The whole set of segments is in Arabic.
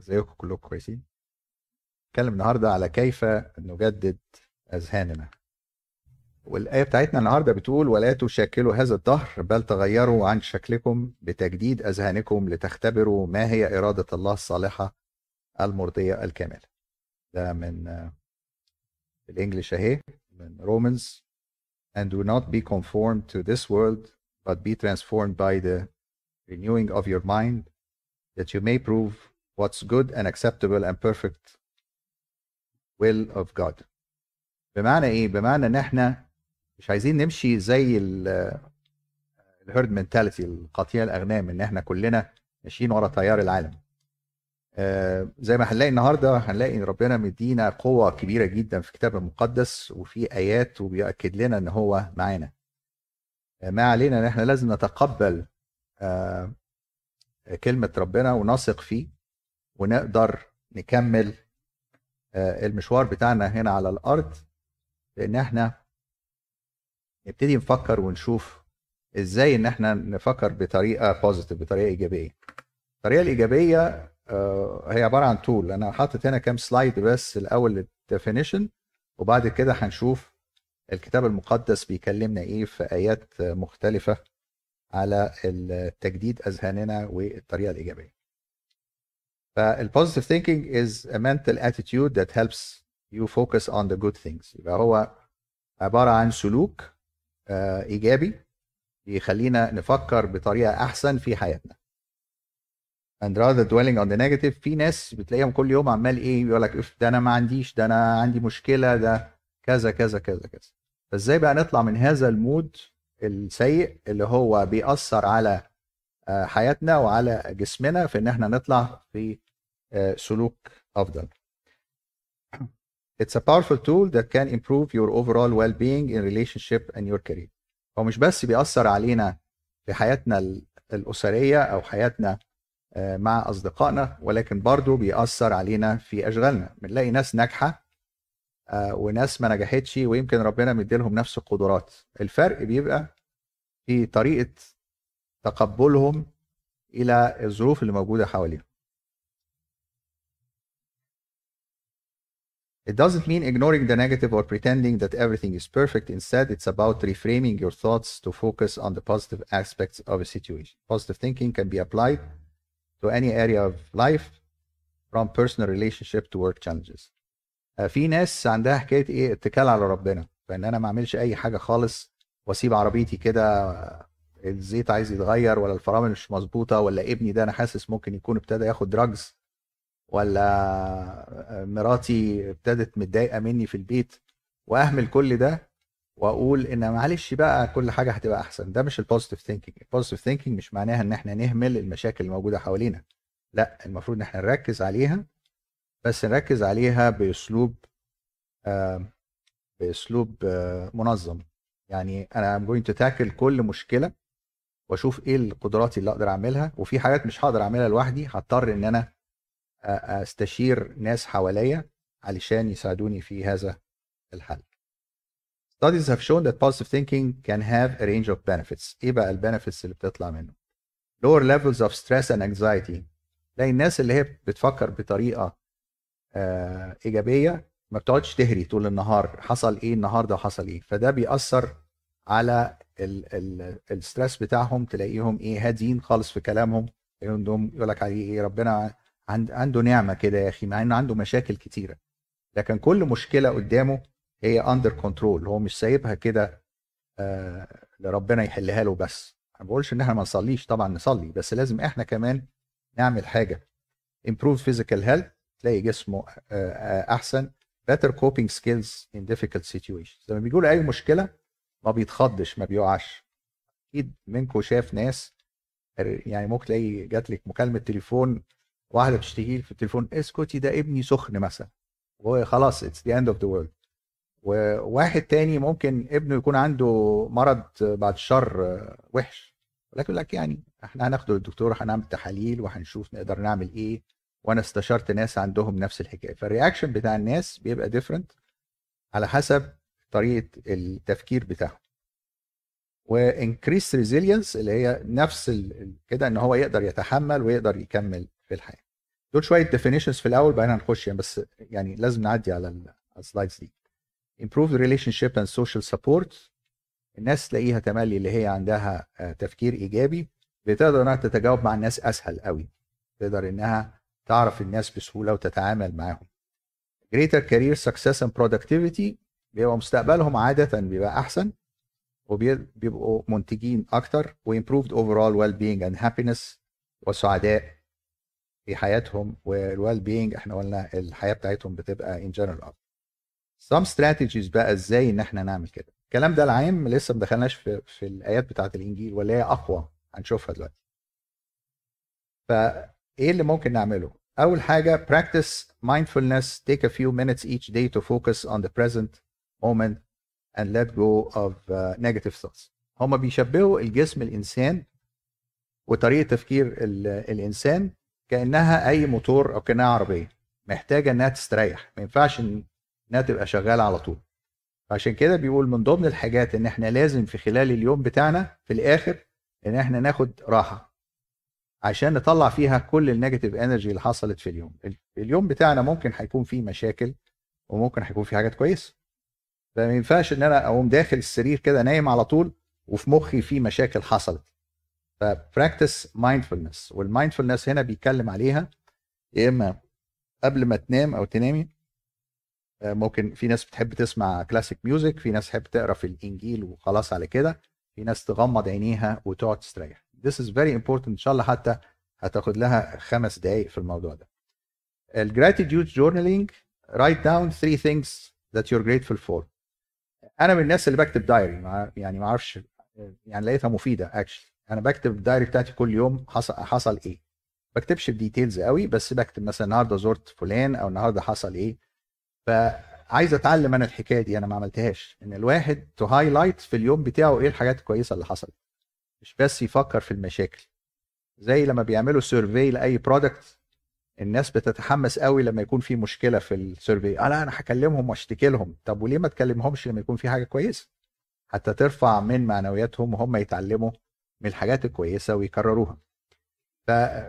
ازيكم؟ كلكم كويسين؟ نتكلم النهارده على كيف نجدد أذهاننا. والآية بتاعتنا النهارده بتقول ولا تشاكلوا هذا الدهر بل تغيروا عن شكلكم بتجديد أذهانكم لتختبروا ما هي إرادة الله الصالحة المرضية الكاملة. ده من الإنجليش أهي من رومانز and do not be conformed to this world but be transformed by the renewing of your mind that you may prove what's good and acceptable and perfect will of God. بمعنى إيه؟ بمعنى إن إحنا مش عايزين نمشي زي الهيرد منتاليتي القطيع الأغنام إن إحنا كلنا ماشيين ورا تيار العالم. آه زي ما هنلاقي النهارده هنلاقي إن ربنا مدينا قوة كبيرة جدا في الكتاب المقدس وفي آيات وبيأكد لنا إن هو معانا. آه ما علينا إن إحنا لازم نتقبل آه كلمة ربنا ونثق فيه. ونقدر نكمل المشوار بتاعنا هنا على الأرض لأن إحنا نبتدي نفكر ونشوف إزاي إن إحنا نفكر بطريقة positive بطريقة إيجابية. الطريقة الإيجابية هي عبارة عن tool أنا حاطط هنا كام slide بس الأول لل definition وبعد كده هنشوف الكتاب المقدس بيكلمنا إيه في آيات مختلفة على تجديد أذهاننا والطريقة الإيجابية. فال positive thinking is a mental attitude that helps you focus on the good things. يبقى هو عبارة عن سلوك إيجابي يخلينا نفكر بطريقة أحسن في حياتنا. And rather dwelling on the negative في ناس بتلاقيهم كل يوم عمال إيه يقول لك ده أنا ما عنديش ده أنا عندي مشكلة ده كذا كذا كذا كذا. فإزاي بقى نطلع من هذا المود السيء اللي هو بيأثر على حياتنا وعلى جسمنا في إن إحنا نطلع في سلوك أفضل. It's a powerful tool that can improve your overall well-being in relationship and your career. هو مش بس بيأثر علينا في حياتنا الأسرية أو حياتنا مع أصدقائنا ولكن برضه بيأثر علينا في أشغالنا. بنلاقي ناس ناجحة وناس ما نجحتش ويمكن ربنا مديلهم نفس القدرات. الفرق بيبقى في طريقة تقبلهم إلى الظروف اللي موجودة حواليهم It doesn't mean ignoring the negative or pretending that everything is perfect. Instead, it's about reframing your thoughts to focus on the positive aspects of a situation. Positive thinking can be applied to any area of life, from personal relationship to work challenges. في ناس عندها حكايه إيه اتكال على ربنا فان أنا ما اعملش اي حاجة خالص واسيب عربيتي كده الزيت عايز يتغير ولا الفرامل مش مظبوطة ولا ابني ده أنا حاسس ممكن يكون ابتدى ياخد drugs ولا مراتي ابتدت متضايقة مني في البيت وأهمل كل ده وأقول إن معلش بقى كل حاجة هتبقى أحسن. ده مش ال positive thinking ال positive thinking مش معناها إن إحنا نهمل المشاكل الموجودة حوالينا. لا المفروض إن إحنا نركز عليها بس نركز عليها بأسلوب آه بأسلوب آه منظم. يعني أنا going to tackle كل مشكلة واشوف إيه القدرات اللي أقدر اعملها وفي حاجات مش هقدر اعملها لوحدي هضطر ان أنا استشير ناس حواليا علشان يساعدوني في هذا الحل. Studies have shown that positive thinking can have a range of benefits. إيه بقى البنفيتس اللي بتطلع منه؟ Lower levels of stress and anxiety. تلاقي الناس اللي هي بتفكر بطريقة آه إيجابية ما بتقعدش تهري طول النهار حصل إيه النهارده وحصل إيه فده بيأثر على ال stress بتاعهم تلاقيهم إيه هاديين خالص في كلامهم. عندهم يقول لك عليه إيه ربنا عنده نعمة كده يا أخي مع إنه عنده مشاكل كتيرة. لكن كل مشكلة قدامه هي under control هو مش سايبها كده آه لربنا يحلها له بس. ما بقولش إن إحنا ما نصليش طبعا نصلي بس لازم إحنا كمان نعمل حاجة. improve physical health تلاقي جسمه آه أحسن. better coping skills in difficult situations. لما بيقول أي مشكلة ما بيتخضش ما بيقعش. أكيد منكم شاف ناس يعني ممكن تلاقي جات لك مكالمة تليفون واحدة بتشتكي في التليفون اسكتي ده ابني سخن مثلا. وخلاص it's the end of the world وواحد تاني ممكن ابنه يكون عنده مرض بعد الشر وحش. ولكن لك يعني إحنا هناخده للدكتور هنعمل تحاليل وهنشوف نقدر نعمل إيه. وأنا استشرت ناس عندهم نفس الحكاية. فال reaction بتاع الناس بيبقى different على حسب طريقة التفكير بتاعهم. و increase resilience اللي هي نفس كده إن هو يقدر يتحمل ويقدر يكمل في الحياة. دول شوية definitions في الأول بعدين هنخش يعني بس يعني لازم نعدي على ال slides دي. Improved relationship and social support. الناس تلاقيها تملي اللي هي عندها آه، تفكير إيجابي. بتقدر إنها تتجاوب مع الناس أسهل قوي. تقدر إنها تعرف الناس بسهولة وتتعامل معاهم. Greater career success and productivity. بيبقى مستقبلهم عادة بيبقى أحسن وبيبقوا منتجين أكتر و improved overall well being and happiness وسعداء في حياتهم وال well being إحنا قلنا الحياة بتاعتهم بتبقى in general افضل some strategies بقى إزاي إن إحنا نعمل كده. الكلام ده العام لسه ما دخلناش في, في الآيات بتاعة الإنجيل ولا هي أقوى هنشوفها دلوقتي. فايه اللي ممكن نعمله؟ أول حاجة practice mindfulness take a few minutes each day to focus on the present moment and let go of uh, negative thoughts. هما بيشبهوا الجسم الإنسان وطريقة تفكير الإنسان كأنها أي موتور أو كأنها عربية. محتاجة إنها تستريح. ما ينفعش إنها تبقى شغالة على طول. عشان كده بيقول من ضمن الحاجات إن إحنا لازم في خلال اليوم بتاعنا في الآخر إن إحنا ناخد راحة. عشان نطلع فيها كل ال negative energy اللي حصلت في اليوم. اليوم بتاعنا ممكن هيكون فيه مشاكل وممكن هيكون فيه حاجات كويسة. فما ينفعش إن أنا أقوم داخل السرير كده نايم على طول وفي مخي في مشاكل حصلت. ف practice mindfulness وال mindfulness هنا بيتكلم عليها يا إما قبل ما تنام أو تنامي آه، ممكن في ناس بتحب تسمع classic music في ناس تحب تقرأ في الإنجيل وخلاص على كده في ناس تغمض عينيها وتقعد تستريح. This is very important إن شاء الله حتى هتاخد لها خمس دقائق في الموضوع ده. ال gratitude journaling write down three things that you're grateful for. أنا من الناس اللي بكتب diary يعني ما أعرفش يعني لقيتها مفيدة actually أنا بكتب ال diary بتاعتي كل يوم حصل حصل إيه. بكتبش ب details قوي بس بكتب مثلا النهارده زرت فلان أو النهارده حصل إيه. فعايز أتعلم أنا الحكاية دي أنا ما عملتهاش. إن الواحد to highlight في اليوم بتاعه إيه الحاجات الكويسة اللي حصلت. مش بس يفكر في المشاكل. زي لما بيعملوا survey لأي product الناس بتتحمس قوي لما يكون في مشكلة في ال survey. أنا أنا هكلمهم وأشتكي لهم. طب وليه ما تكلمهمش لما يكون في حاجة كويسة؟ حتى ترفع من معنوياتهم وهم يتعلموا من الحاجات الكويسة ويكرروها.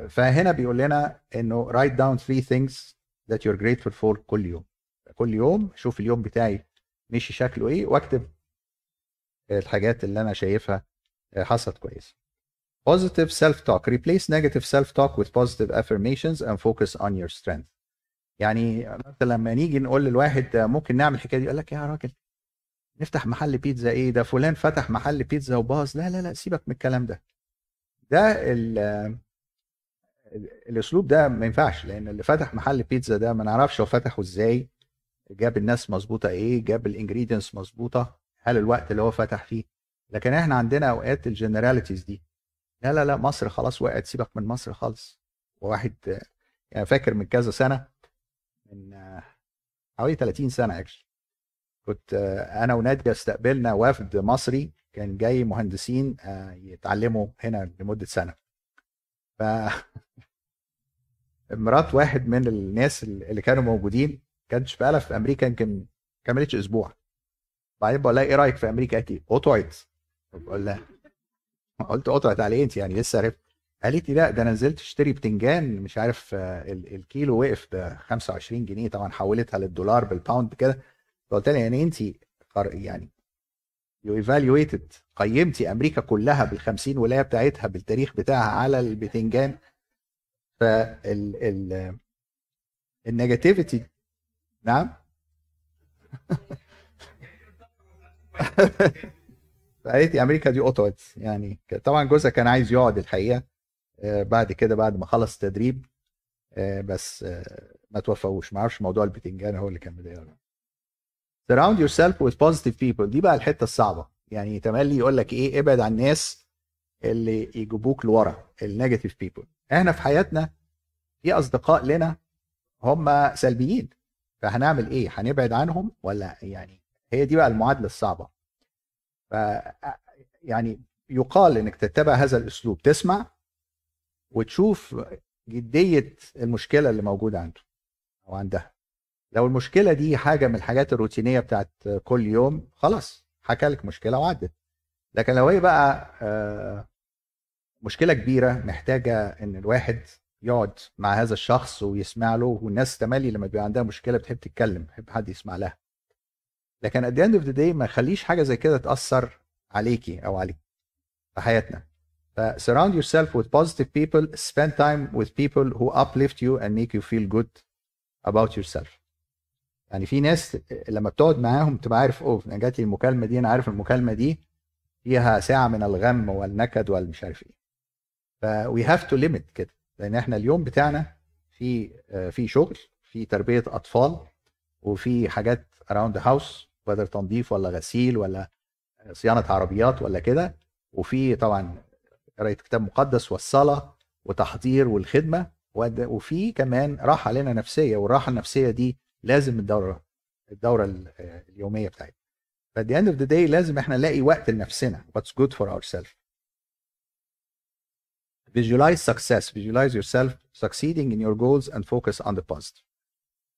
فهنا بيقول لنا إنه write down three things that you're grateful for كل يوم. كل يوم شوف اليوم بتاعي مشي شكله إيه واكتب الحاجات اللي أنا شايفها حصلت كويس positive self talk replace negative self talk with positive affirmations and focus on your strength. يعني مثلا لما نيجي نقول للواحد ممكن نعمل الحكاية دي يقول لك يا راجل نفتح محل بيتزا إيه ده؟ فلان فتح محل بيتزا وباظ. لا لا لا سيبك من الكلام ده. ده الأسلوب ده ما ينفعش لأن اللي فتح محل بيتزا ده ما نعرفش هو فتحه إزاي. جاب الناس مظبوطة إيه؟ جاب ال ingredients مظبوطة. هل الوقت اللي هو فتح فيه؟ لكن إحنا عندنا أوقات ال generalities دي. لا لا لا مصر خلاص وقعت سيبك من مصر خالص. وواحد يعني فاكر من كذا سنة من حوالي 30 سنة اكشلي كنت أنا وناديه استقبلنا وفد مصري كان جاي مهندسين آه، يتعلموا هنا لمدة سنة. ف مرات واحد من الناس اللي كانوا موجودين كانتش بقالها في أمريكا يمكن كملتش أسبوع. بعدين بقول لها إيه رأيك في أمريكا؟ لي قطعت بقول لها قلت قطعت على إيه انت يعني لسه عرفت. قالت لي لا ده أنا نزلت اشتري بتنجان مش عارف آه، الكيلو وقف ب 25 جنيه طبعا حولتها للدولار بال pound كده. فقلت لها يعني انت يعني you evaluated قيمتي أمريكا كلها بال 50 ولاية بتاعتها بالتاريخ بتاعها على البتنجان. فال ال negativity نعم؟ فقالت أمريكا دي قطعت. يعني طبعا جوزها كان عايز يقعد الحقيقة آه، بعد كده بعد ما خلص تدريب آه، بس آه، ما توفقوش. ما أعرفش موضوع البتنجان هو اللي كان مضايقه surround yourself with positive people. دي بقى الحتة الصعبة. يعني تملي يقول لك إيه ابعد عن الناس اللي يجيبوك لورا ال negative people إحنا في حياتنا في أصدقاء لنا هم سلبيين. فهنعمل إيه؟ هنبعد عنهم ولا يعني؟ هي دي بقى المعادلة الصعبة. ف يعني يقال إنك تتبع هذا الأسلوب تسمع وتشوف جدية المشكلة اللي موجودة عنده أو عندها. لو المشكلة دي حاجة من الحاجات الروتينية بتاعت كل يوم خلاص حكى لك مشكلة وعدت. لكن لو هي بقى آه، مشكلة كبيرة محتاجة إن الواحد يقعد مع هذا الشخص ويسمع له والناس تملي لما بيبقى عندها مشكلة بتحب تتكلم بتحب حد يسمع لها. لكن at the end of the day ما خليش حاجة زي كده تأثر عليكي أو عليك في حياتنا. ف surround yourself with positive people spend time with people who uplift you and make you feel good about yourself. يعني في ناس لما بتقعد معاهم تبقى عارف أوه أنا جات لي المكالمة دي أنا عارف المكالمة دي فيها ساعة من الغم والنكد والمش عارف إيه. ف we have to limit كده. لأن إحنا اليوم بتاعنا في في شغل في تربية أطفال وفي حاجات around the house. Whether تنظيف ولا غسيل ولا صيانة عربيات ولا كده. وفي طبعا قرايه كتاب مقدس والصلاة وتحضير والخدمة وفي كمان راحة لنا نفسية والراحة النفسية دي لازم الدورة الدورة اليومية بتاعتنا. ف the end of the day لازم إحنا نلاقي وقت لنفسنا. What's good for ourselves. Visualize success. Visualize yourself succeeding in your goals and focus on the positive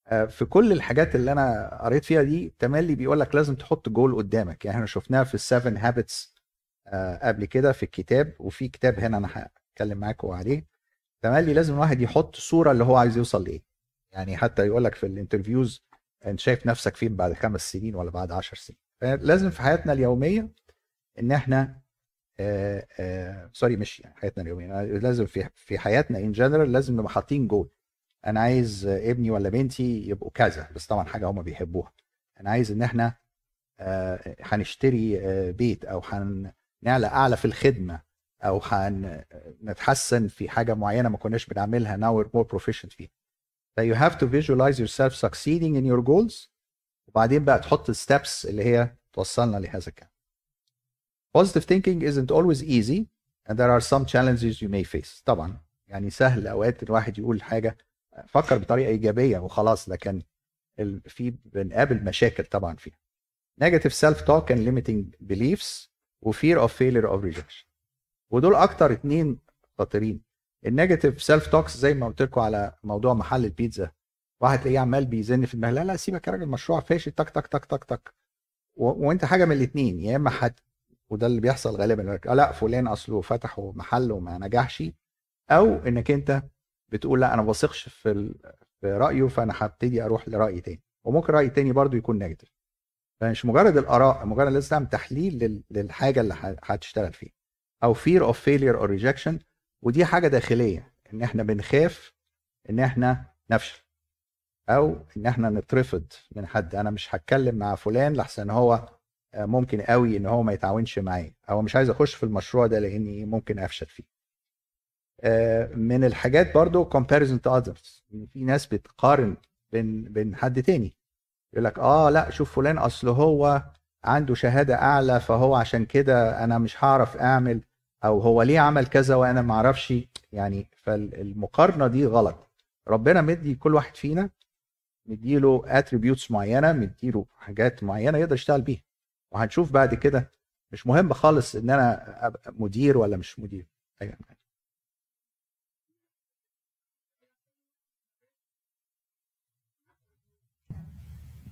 في كل الحاجات اللي أنا قريت فيها دي تملي بيقول لك لازم تحط جول قدامك. يعني إحنا شفناها في ال Seven Habits قبل كده في الكتاب وفي كتاب هنا أنا هتكلم معاكم عليه. تملي لازم الواحد يحط صورة اللي هو عايز يوصل لإيه. يعني حتى يقول لك في ال interviews أنت شايف نفسك فين بعد خمس سنين ولا بعد عشر سنين. فلازم في حياتنا اليومية إن إحنا آه آه sorry مش يعني حياتنا اليومية لازم في في حياتنا in general لازم نبقى حاطين جول أنا عايز ابني ولا بنتي يبقوا كذا بس طبعا حاجة هم بيحبوها. أنا عايز ان إحنا آه هنشتري بيت أو هنعلى اعلى في الخدمة أو هنتحسن في حاجة معينة ما كناش بنعملها. Now we're more proficient فيها. ف you have to visualize yourself succeeding in your goals. وبعدين بقى تحط ال steps اللي هي توصلنا لهذا الكلام. Positive thinking isn't always easy and there are some challenges you may face. طبعا يعني سهل أوقات الواحد يقول حاجة فكر بطريقة إيجابية وخلاص لكن في بنقابل مشاكل طبعا فيها. Negative self talk and limiting beliefs و fear of failure or rejection. ودول أكتر اتنين خطيرين. ال negative self talks زي ما قلت لكم على موضوع محل البيتزا. واحد تلاقيه عمال بيزن في دماغه لا لا سيبك يا راجل مشروع فاشل تك تك تك تك تك. و... وانت حاجة من الاثنين يا إما حد وده اللي بيحصل غالبا لا فلان أصله فتح محل وما نجحش. أو إنك أنت بتقول لا أنا ما بثقش في. في رأيه فأنا هبتدي أروح لرأي تاني. وممكن رأي تاني برضو يكون negative. فمش مجرد الآراء مجرد لازم تعمل تحليل لل... للحاجة اللي هتشتغل فيها. أو fear of failure or rejection. ودي حاجة داخلية إن إحنا بنخاف إن إحنا نفشل. أو إن إحنا نترفض من حد أنا مش هتكلم مع فلان لحسن هو ممكن قوي إن هو ما يتعاونش معايا. أو مش عايز أخش في المشروع ده لإني ممكن أفشل فيه. من الحاجات برضو comparison to others. في ناس بتقارن بين بين حد تاني. يقول لك آه لأ شوف فلان أصل هو عنده شهادة أعلى فهو عشان كده أنا مش هعرف أعمل أو هو ليه عمل كذا وأنا ما أعرفش. يعني فالمقارنة دي غلط. ربنا مدي كل واحد فينا مديله اتريبيوتس معينة مديله حاجات معينة يقدر يشتغل بيها. وهنشوف بعد كده. مش مهم خالص إن أنا أبقى مدير ولا مش مدير. أيوه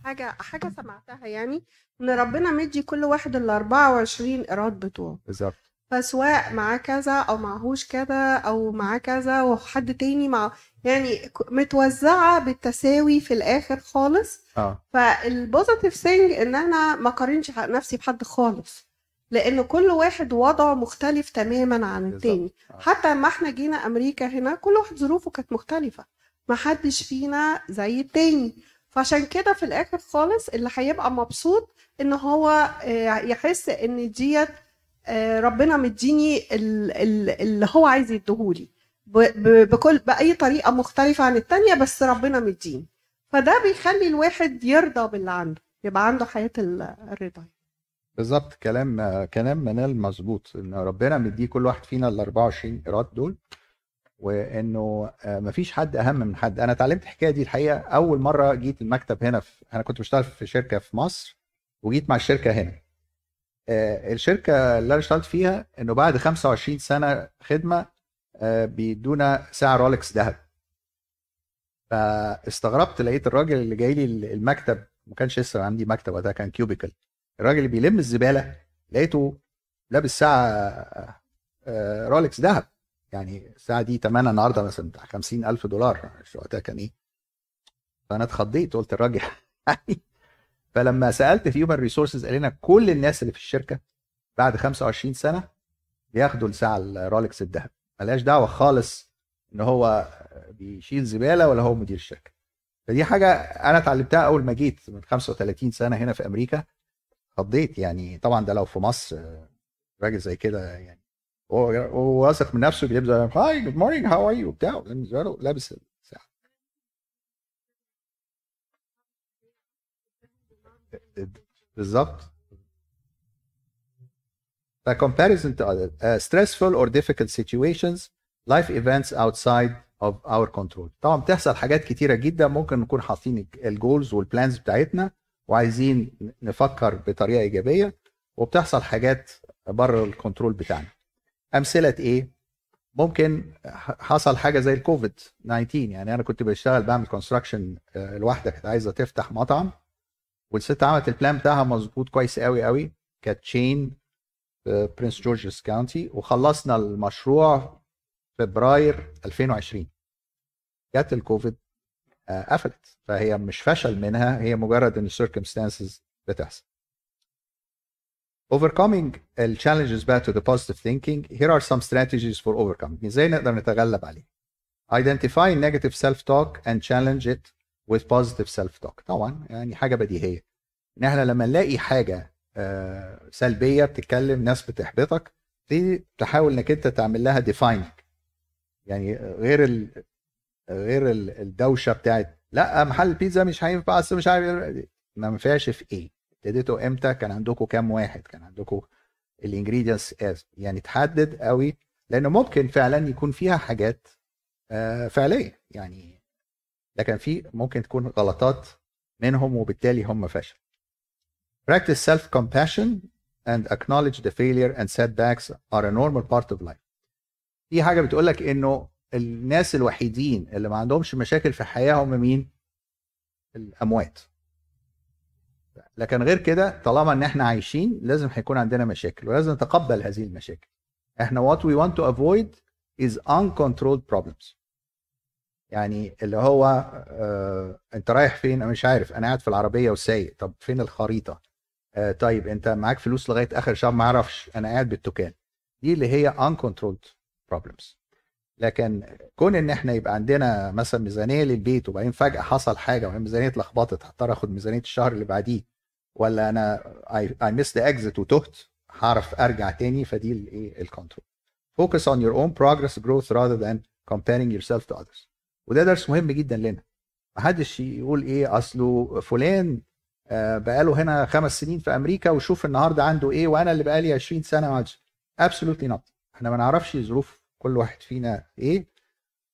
حاجة حاجة سمعتها يعني إن ربنا مدي كل واحد ال 24 قيراط بتوعه. بالظبط. فسواء معاه كذا أو معهوش كذا أو معاه كذا وحد تاني مع يعني متوزعة بالتساوي في الآخر خالص. آه. فال positive thing إن أنا ما قارنش نفسي بحد خالص. لأن كل واحد وضعه مختلف تماما عن التاني. آه. حتى لما إحنا جينا أمريكا هنا كل واحد ظروفه كانت مختلفة. ما حدش فينا زي التاني. فعشان كده في الآخر خالص اللي هيبقى مبسوط إن هو يحس إن ديت ربنا مديني اللي هو عايز يديهولي. بكل بأي طريقة مختلفة عن التانية بس ربنا مديني. فده بيخلي الواحد يرضى باللي عنده يبقى عنده حياة الرضا. بالظبط كلام كلام منال مظبوط إن ربنا مديه كل واحد فينا ال 24 إيراد دول. وإنه مفيش حد أهم من حد. أنا اتعلمت الحكاية دي الحقيقة أول مرة جيت المكتب هنا في أنا كنت بشتغل في شركة في مصر وجيت مع الشركة هنا. الشركة اللي أنا اشتغلت فيها إنه بعد 25 سنة خدمة بيدونا ساعة رولكس ذهب. فاستغربت لقيت الراجل اللي جاي لي المكتب ما كانش لسه عندي مكتب وقتها كان cubicle. الراجل اللي بيلم الزبالة لقيته لابس ساعة رولكس ذهب. يعني الساعة دي ثمنها النهارده مثلا بتاع 50000 دولار. وقتها كان إيه؟ فأنا اتخضيت قلت الراجل يعني فلما سألت في human resources قال لنا كل الناس اللي في الشركة بعد 25 سنة بياخدوا الساعة الرولكس الذهب. ملهاش دعوة خالص إن هو بيشيل زبالة ولا هو مدير الشركة. فدي حاجة أنا اتعلمتها أول ما جيت من 35 سنة هنا في أمريكا. اتخضيت يعني طبعا ده لو في مصر راجل زي كده يعني هو هو واثق من نفسه بيلبس hi good morning how are you بتاع بالنسبة له لابس الساعة بالظبط A comparison to other uh, stressful or difficult situations, life events outside of our control. طبعا بتحصل حاجات كتيرة جدا ممكن نكون حاطين ال goals وال plans بتاعتنا وعايزين نفكر بطريقة إيجابية وبتحصل حاجات بره ال control بتاعنا. أمثلة إيه؟ ممكن حصل حاجة زي الكوفيد 19 يعني أنا كنت بشتغل بعمل construction لواحدة كانت عايزة تفتح مطعم. والست عملت ال plan بتاعها مظبوط كويس قوي قوي كانت chain Prince George's County وخلصنا المشروع فبراير 2020 جت الكوفيد قفلت. فهي مش فشل منها هي مجرد إن السيركمستانسز بتحصل. Overcoming challenges back to the positive thinking here are some strategies for overcoming. إزاي نقدر نتغلب عليه؟ Identify negative self talk and challenge it with positive self talk طبعا يعني حاجة بديهية. إن إحنا لما نلاقي حاجة سلبية بتتكلم ناس بتحبطك دي تحاول إنك أنت تعمل لها defining. يعني غير ال... غير الدوشة بتاعت لأ محل البيتزا مش هينفع أصل مش عارف ما ينفعش في إيه. ابتديتوا إمتى؟ كان عندكم كام واحد؟ كان عندكم الانجريدينتس يعني تحدد قوي لأنه ممكن فعلا يكون فيها حاجات فعلية. يعني لكن في ممكن تكون غلطات منهم وبالتالي هم فشل. Practice self compassion and acknowledge the failure and setbacks are a normal part of life. في حاجة بتقول لك إنه الناس الوحيدين اللي ما عندهمش مشاكل في الحياة هم مين؟ الأموات. لكن غير كده طالما إن إحنا عايشين لازم هيكون عندنا مشاكل ولازم نتقبل هذه المشاكل. إحنا what we want to avoid is uncontrolled problems. يعني اللي هو آه أنت رايح فين؟ أنا مش عارف أنا قاعد في العربية وسايق. طب فين الخريطة؟ آه طيب أنت معاك فلوس لغاية آخر شهر ما أعرفش أنا قاعد بالتكان دي اللي هي uncontrolled problems. لكن كون إن إحنا يبقى عندنا مثلا ميزانية للبيت وبعدين فجأة حصل حاجة وهي ميزانية اتلخبطت هضطر آخد ميزانية الشهر اللي بعديه. ولا أنا I miss the exit وتهت هعرف أرجع تاني فدي الايه ال control focus on your own progress growth rather than comparing yourself to others. وده درس مهم جدا لنا. محدش يقول إيه أصله فلان بقاله هنا خمس سنين في أمريكا وشوف النهارده عنده إيه وأنا اللي بقالي 20 سنة ما absolutely not. إحنا ما نعرفش ظروف كل واحد فينا إيه.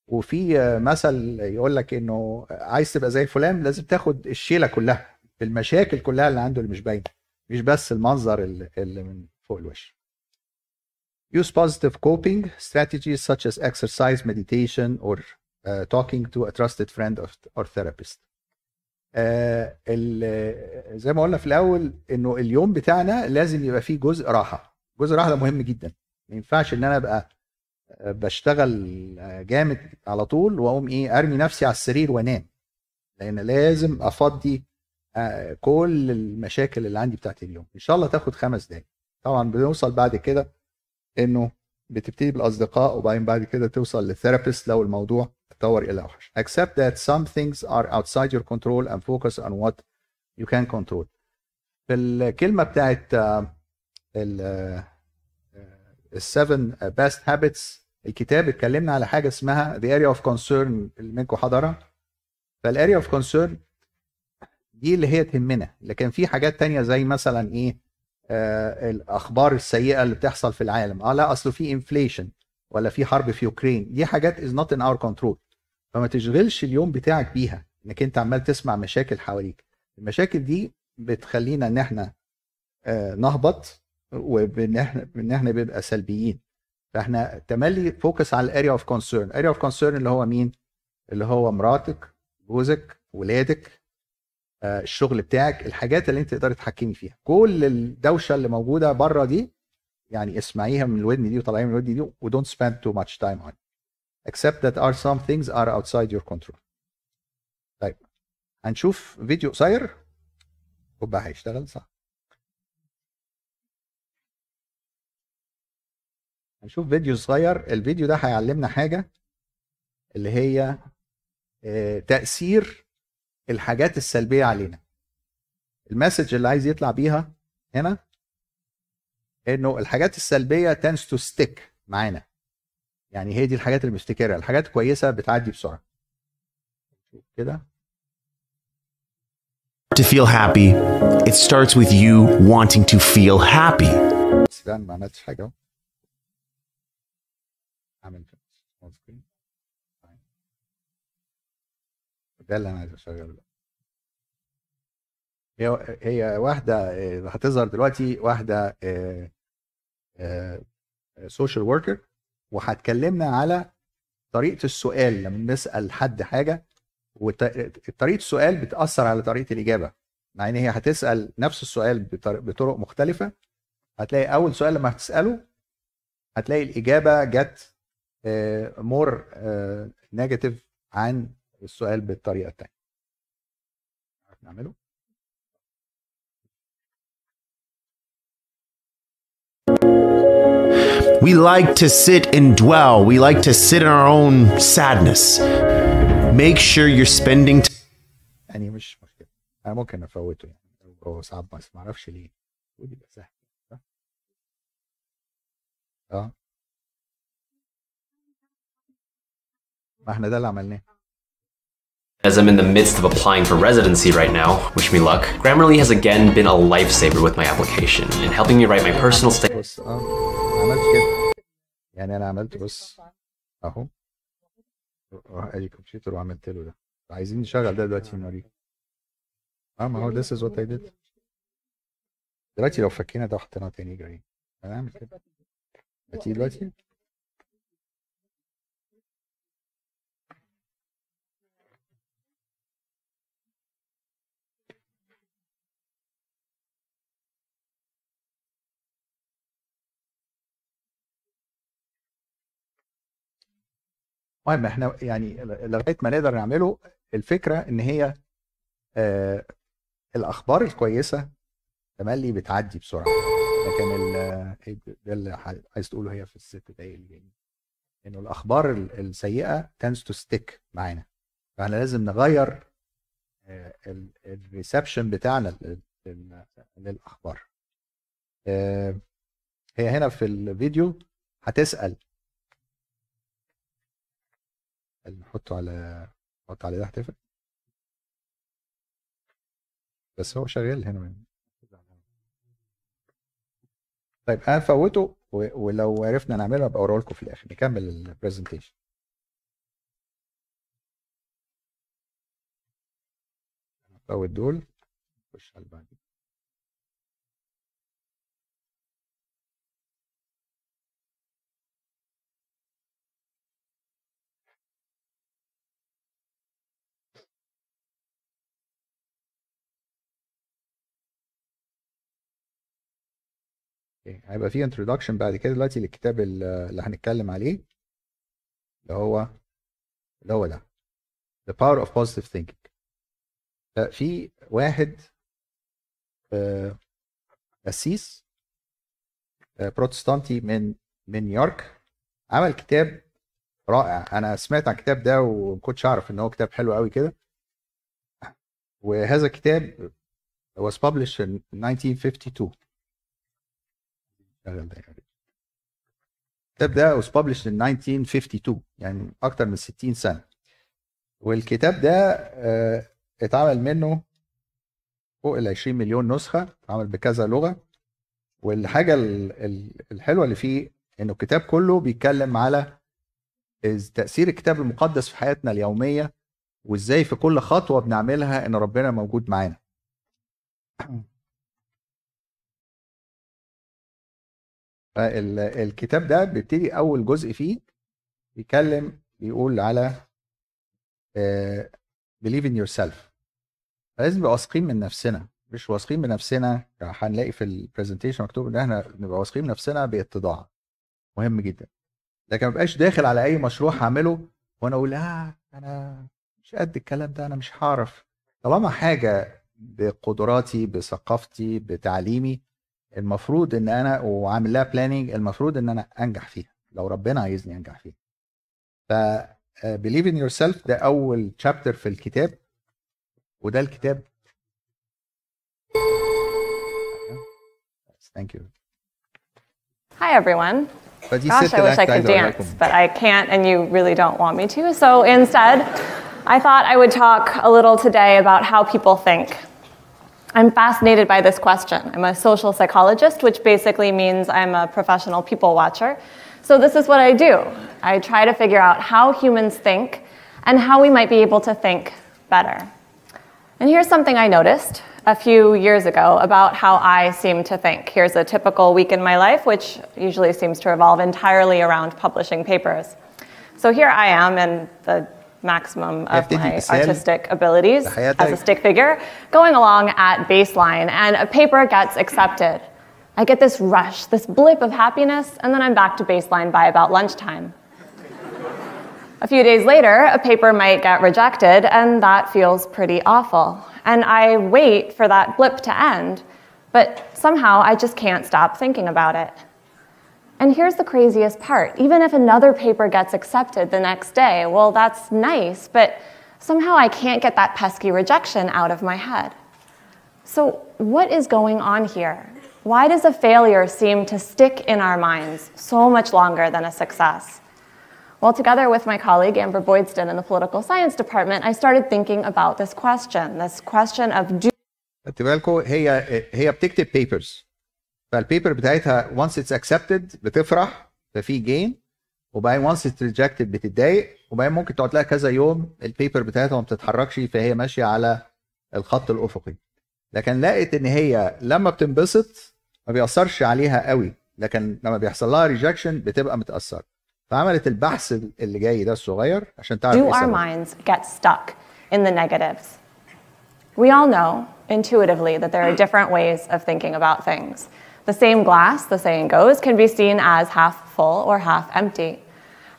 وفي مثل يقول لك إنه عايز تبقى زي فلان لازم تاخد الشيلة كلها. بالمشاكل كلها اللي عنده اللي مش باينة. مش بس المنظر اللي من فوق الوش. Use positive coping strategies such as exercise, meditation, or uh, talking to a trusted friend or, therapist. Uh, زي ما قلنا في الأول إنه اليوم بتاعنا لازم يبقى فيه جزء راحة. جزء راحة ده مهم جدا. ما ينفعش إن أنا أبقى بشتغل جامد على طول وأقوم إيه أرمي نفسي على السرير وأنام. لأن لازم أفضي كل المشاكل اللي عندي بتاعت اليوم. إن شاء الله تاخد خمس دقايق. طبعا بنوصل بعد كده إنه بتبتدي بالأصدقاء وبعدين بعد كده توصل للثيرابيست لو الموضوع تطور إلى أوحش. Accept that some things are outside your control and focus on what you can control. في الكلمة بتاعت ال seven best habits الكتاب اتكلمنا على حاجة اسمها the area of concern اللي منكم حضرها. فال area of concern دي اللي هي تهمنا. لكن في حاجات تانية زي مثلا إيه؟ آه الأخبار السيئة اللي بتحصل في العالم. آه لا اصله في inflation ولا في حرب في اوكرين دي حاجات is not in our control فما تشغلش اليوم بتاعك بيها إنك أنت عمال تسمع مشاكل حواليك. المشاكل دي بتخلينا إن إحنا آه نهبط وان إحنا إن إحنا بنبقى سلبيين. فإحنا تملي focus على ال area of concern area of concern اللي هو مين؟ اللي هو مراتك جوزك ولادك الشغل بتاعك الحاجات اللي انت تقدري تتحكمي فيها. كل الدوشة اللي موجودة بره دي يعني اسمعيها من الودن دي وطلعيها من الودن دي و don't spend too much time on it. except that are some things are outside your control. طيب هنشوف فيديو قصير. وبقى هيشتغل صح. هنشوف فيديو صغير. الفيديو ده هيعلمنا حاجة اللي هي آه، تأثير الحاجات السلبية علينا. المسج اللي عايز يطلع بيها هنا إنه الحاجات السلبية tends to stick معانا. يعني هي دي الحاجات اللي بنفتكرها الحاجات الكويسة بتعدي بسرعة. كده. To feel happy, it starts with you wanting to feel happy. ما عملتش حاجة أهو. ده اللي أنا عايز أشغله ده. هي هي واحدة آه، هتظهر دلوقتي واحدة social worker وهتكلمنا على طريقة السؤال لما نسأل حد حاجة وطريقة السؤال بتأثر على طريقة الإجابة مع إن هي هتسأل نفس السؤال بطر- بطرق مختلفة هتلاقي أول سؤال لما هتسأله هتلاقي الإجابة جت more negative عن السؤال بالطريقة التانية. نعمله؟ We like to sit and dwell, we like to sit in our own sadness. Make sure you're spending t- يعني مش مشكلة. أنا ممكن أفوته يعني. هو صعب بس معرفش ليه. ودي بقى سهل؟ آه. ما إحنا ده اللي عملناه. As I'm in the midst of applying for residency right now, wish me luck, Grammarly has again been a lifesaver with my application in helping me write my personal statement. بص اه ما عملتش كده يعني انا عملت بص اهو اروح ادي كمبيوتر وعملت له ده عايزين نشغل ده دلوقتي نوريك اه ما هو this is what I did دلوقتي لو فكينا ده وحطيناه تاني جاي هنعمل كده هتيجي دلوقتي المهم إحنا يعني لغاية ما نقدر نعمله الفكرة إن هي آه الأخبار الكويسة تملي بتعدي بسرعة. لكن ده اللي عايز تقوله هي في الست دقايق اللي جايين. إنه الأخبار ال- السيئة tends to stick معانا. فإحنا لازم نغير الريسبشن بتاعنا لل- لل- للأخبار. آه، هي هنا في الفيديو هتسأل نحطه على نحط ده احتفل بس هو شغال هنا طيب أنا فوته ولو عرفنا نعمله أبقى أوريه لكم في الآخر نكمل البرزنتيشن فوت دول نخش على اللي هيبقى في introduction بعد كده دلوقتي للكتاب ال- اللي هنتكلم عليه اللي هو اللي هو ده The Power of Positive Thinking. في واحد آه، قسيس آه، بروتستانتي من من نيويورك عمل كتاب رائع. أنا سمعت عن الكتاب ده وما كنتش أعرف إن هو كتاب حلو قوي كده. وهذا الكتاب was published in 1952 ده يعني. الكتاب ده was published in 1952 يعني أكتر من 60 سنة. والكتاب ده آه، اتعمل منه فوق ال 20 مليون نسخة اتعمل بكذا لغة. والحاجة ال- ال- الحلوة اللي فيه إنه الكتاب كله بيتكلم على تأثير الكتاب المقدس في حياتنا اليومية وإزاي في كل خطوة بنعملها إن ربنا موجود معانا. فالكتاب ده بيبتدي أول جزء فيه بيتكلم بيقول على آه، believe in yourself. لازم نبقى واثقين من نفسنا. مش واثقين بنفسنا هنلاقي في البرزنتيشن مكتوب إن إحنا نبقى واثقين بنفسنا بإتضاع. مهم جدا. لكن ما بقاش داخل على أي مشروع هعمله وأنا أقول آه أنا مش قد الكلام ده أنا مش هعرف. طالما حاجة بقدراتي بثقافتي بتعليمي المفروض إن أنا وعامل لها planning المفروض إن أنا أنجح فيها لو ربنا عايزني أنجح فيها ف believe in yourself ده أول chapter في الكتاب وده الكتاب ثانك يو Hi, everyone. فدي Gosh, ست I wish I الأكت could عايز أقولها dance, لكم. but I can't, and you really don't want me to. So instead, I thought I would talk a little today about how people think. I'm fascinated by this question. I'm a social psychologist, which basically means I'm a professional people watcher. So this is what I do I try to figure out how humans think and how we might be able to think better. And here's something I noticed a few years ago about how I seem to think. Here's a typical week in my life, which usually seems to revolve entirely around publishing papers. So here I am in the maximum of my artistic abilities as a stick figure going along at baseline and a paper gets accepted. I get this rush, this blip of happiness, and then I'm back to baseline by about lunchtime. a few days later, a paper might get rejected, and that feels pretty awful. And I wait for that blip to end, but somehow I just can't stop thinking about it. And here's the craziest part even if another paper gets accepted the next day, well, that's nice, but somehow I can't get that pesky rejection out of my head. So, what is going on here? Why does a failure seem to stick in our minds so much longer than a success? Well, together with my colleague Amber Boydston in the political science department, I started thinking about this question this question of do خدت بالكم هي هي بتكتب بيبرز فال paper بتاعتها once it's accepted بتفرح ففي جين وبعدين once it's rejected بتتضايق وبعدين ممكن تقعد لها كذا يوم ال paper بتاعتها ما بتتحركش فهي ماشية على الخط الأفقي لكن لقيت إن هي لما بتنبسط ما بيأثرش عليها قوي لكن لما بيحصل لها rejection بتبقى متأثرة فعملت البحث اللي جاي ده الصغير عشان تعرف do إيه our minds get stuck in the negatives? We all know intuitively that there are different ways of thinking about things. The same glass, the saying goes, can be seen as half full or half empty.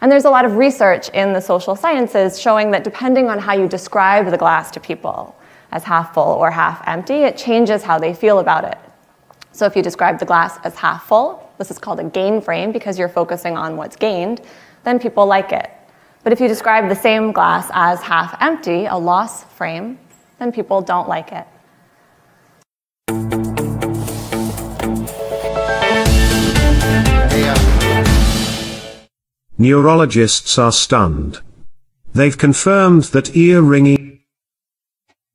And there's a lot of research in the social sciences showing that depending on how you describe the glass to people, as half full or half empty, it changes how they feel about it. So if you describe the glass as half full, this is called a gain frame because you're focusing on what's gained, then people like it. But if you describe the same glass as half empty, a loss frame, then people don't like it. Neurologists are stunned. They've confirmed that ear ringing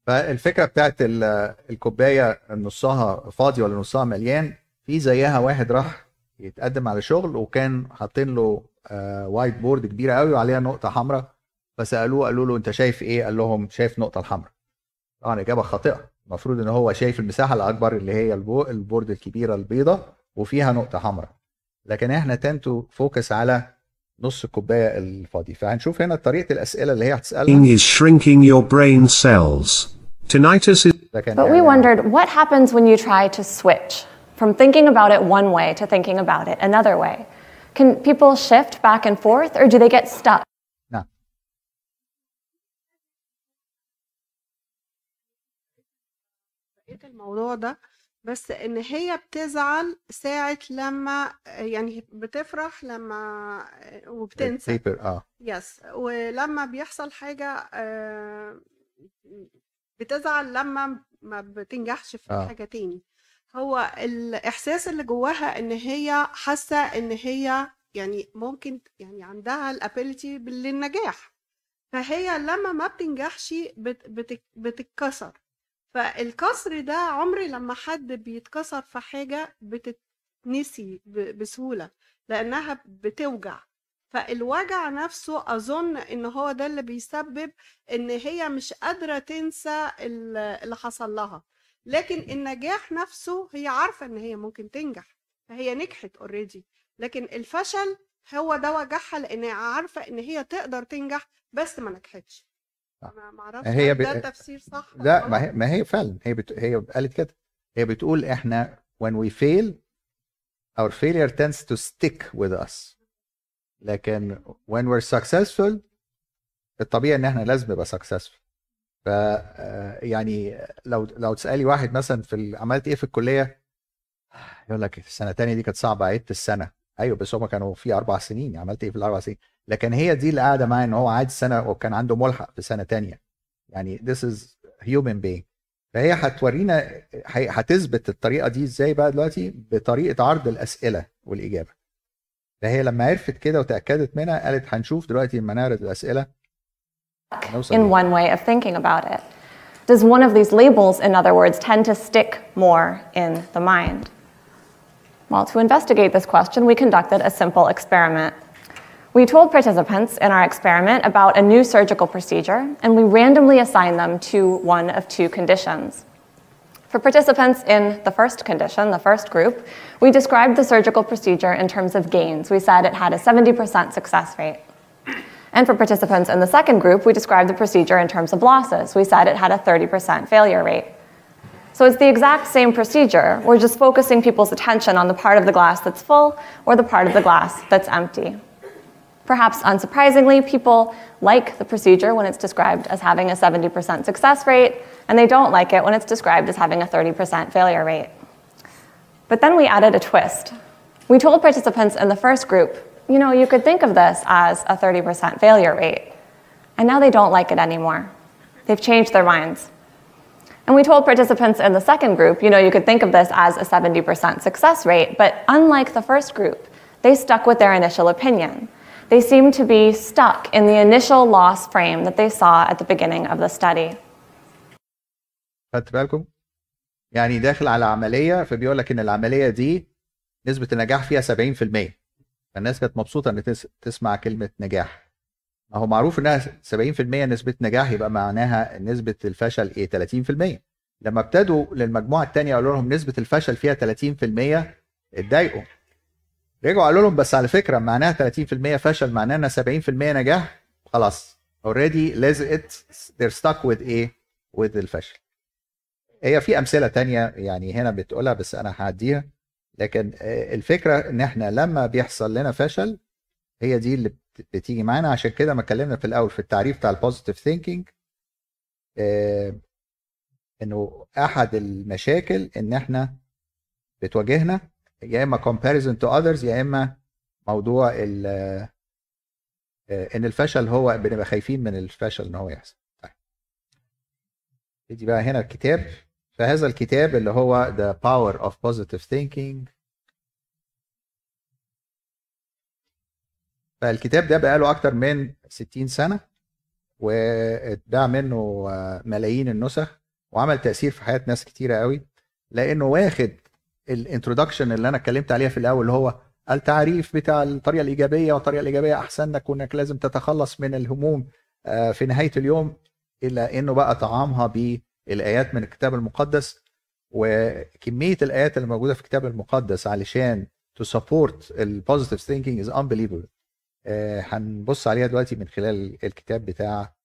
فالفكرة بتاعت ال- الكوباية نصها فاضي ولا نصها مليان في زيها واحد راح يتقدم على شغل وكان حاطين له آه، white board كبيرة قوي وعليها نقطة حمراء فسألوه قالوا له انت شايف إيه؟ قال لهم شايف النقطه الحمراء. طبعا إجابة خاطئة. المفروض إن هو شايف المساحة الأكبر اللي هي البو- ال board الكبيرة البيضاء وفيها نقطة حمراء. لكن إحنا tend to focus على نص الكوبايه الفاضي فهنشوف هنا طريقه الاسئله اللي هي هتسالها is shrinking your brain cells. Tinnitus is لكن But we يعني- wondered what happens when you try to switch from thinking about it one way to thinking about it another way. Can people shift back and forth or do they get stuck? نعم لقيت الموضوع ده بس إن هي بتزعل ساعة لما يعني بتفرح لما وبتنسى. البيبر آه. يس ولما بيحصل حاجة آه، بتزعل لما ما بتنجحش في آه. حاجة تاني. هو الإحساس اللي جواها إن هي حاسة إن هي يعني ممكن يعني عندها الابيليتي للنجاح. فهي لما ما بتنجحش بت بت بتتكسر. فالكسر ده عمري لما حد بيتكسر في حاجة بتتنسي بسهولة لأنها بتوجع. فالوجع نفسه أظن إن هو ده اللي بيسبب إن هي مش قادرة تنسى ال- اللي حصل لها. لكن النجاح نفسه هي عارفة إن هي ممكن تنجح فهي نجحت اوريدي لكن الفشل هو ده وجعها لأن عارفة إن هي تقدر تنجح بس ما نجحتش. ما أعرفش هي ب- ده تفسير صح لا ما؟ هي ما هي فعلا هي بت... هي قالت كده. هي بتقول إحنا when we fail our failure tends to stick with us. لكن when we're successful الطبيعي إن إحنا لازم نبقى successful. ف آه، يعني لو لو تسألي واحد مثلا في عملت إيه في الكلية؟ يقول لك السنة الثانية دي كانت صعبة عدت السنة. أيوه بس هم كانوا في أربع سنين عملت إيه في الأربع سنين؟ لكن هي دي اللي قاعدة معاه إن هو عاد سنة وكان عنده ملحق في سنة تانية يعني this is human being فهي هتورينا هتثبت الطريقة دي إزاي بقى دلوقتي بطريقة عرض الأسئلة والإجابة فهي لما عرفت كده وتأكدت منها قالت هنشوف دلوقتي لما نعرض الأسئلة in one way of thinking about it? Does one of these labels, in other words, tend to stick more in the mind? Well, to investigate this question, we conducted a simple experiment. We told participants in our experiment about a new surgical procedure, and we randomly assigned them to one of two conditions. For participants in the first condition, the first group, we described the surgical procedure in terms of gains. We said it had a 70% success rate. And for participants in the second group, we described the procedure in terms of losses. We said it had a 30% failure rate. So it's the exact same procedure. We're just focusing people's attention on the part of the glass that's full or the part of the glass that's empty. Perhaps unsurprisingly, people like the procedure when it's described as having a 70% success rate, and they don't like it when it's described as having a 30% failure rate. But then we added a twist. We told participants in the first group, you know, you could think of this as a 30% failure rate. And now they don't like it anymore. They've changed their minds. And we told participants in the second group, you know, you could think of this as a 70% success rate, but unlike the first group, they stuck with their initial opinion. They seemed to be stuck in the initial loss frame that they saw at the beginning of the study. خدت بالكم؟ يعني داخل على عملية فبيقول لك إن العملية دي نسبة النجاح فيها 70% فالناس كانت مبسوطة إن تس- تسمع كلمة نجاح. ما هو معروف إنها 70% نسبة نجاح يبقى معناها نسبة الفشل إيه؟ 30% لما ابتدوا للمجموعة الثانية قالوا لهم نسبة الفشل فيها 30% اتضايقوا. رجعوا قالوا لهم بس على فكرة معناها 30% فشل معناها إنها 70% نجاح. خلاص already لزقت they're stuck with إيه with الفشل. هي في أمثلة تانية يعني هنا بتقولها بس أنا هعديها. لكن آه، الفكرة إن إحنا لما بيحصل لنا فشل هي دي اللي بت- بتيجي معانا. عشان كده ما اتكلمنا في الأول في التعريف بتاع ال positive thinking إنه أحد المشاكل إن إحنا بتواجهنا يا إما comparison to others يا إما موضوع ال آه، إن الفشل هو بنبقى خايفين من الفشل إن هو يحصل. طيب. نيجي بقى هنا الكتاب. فهذا الكتاب اللي هو The Power of Positive Thinking. فالكتاب ده بقاله أكتر من 60 سنة واتباع منه آه، ملايين النسخ وعمل تأثير في حياة ناس كتيرة قوي لأنه واخد الانترودكشن اللي أنا اتكلمت عليها في الأول اللي هو التعريف بتاع الطريقة الإيجابية والطريقة الإيجابية أحسن لك وإنك لازم تتخلص من الهموم آه، في نهاية اليوم إلا إنه بقى طعامها بالآيات من الكتاب المقدس. وكمية الآيات اللي موجودة في الكتاب المقدس علشان to support ال positive thinking is unbelievable. آه، هنبص عليها دلوقتي من خلال الكتاب بتاع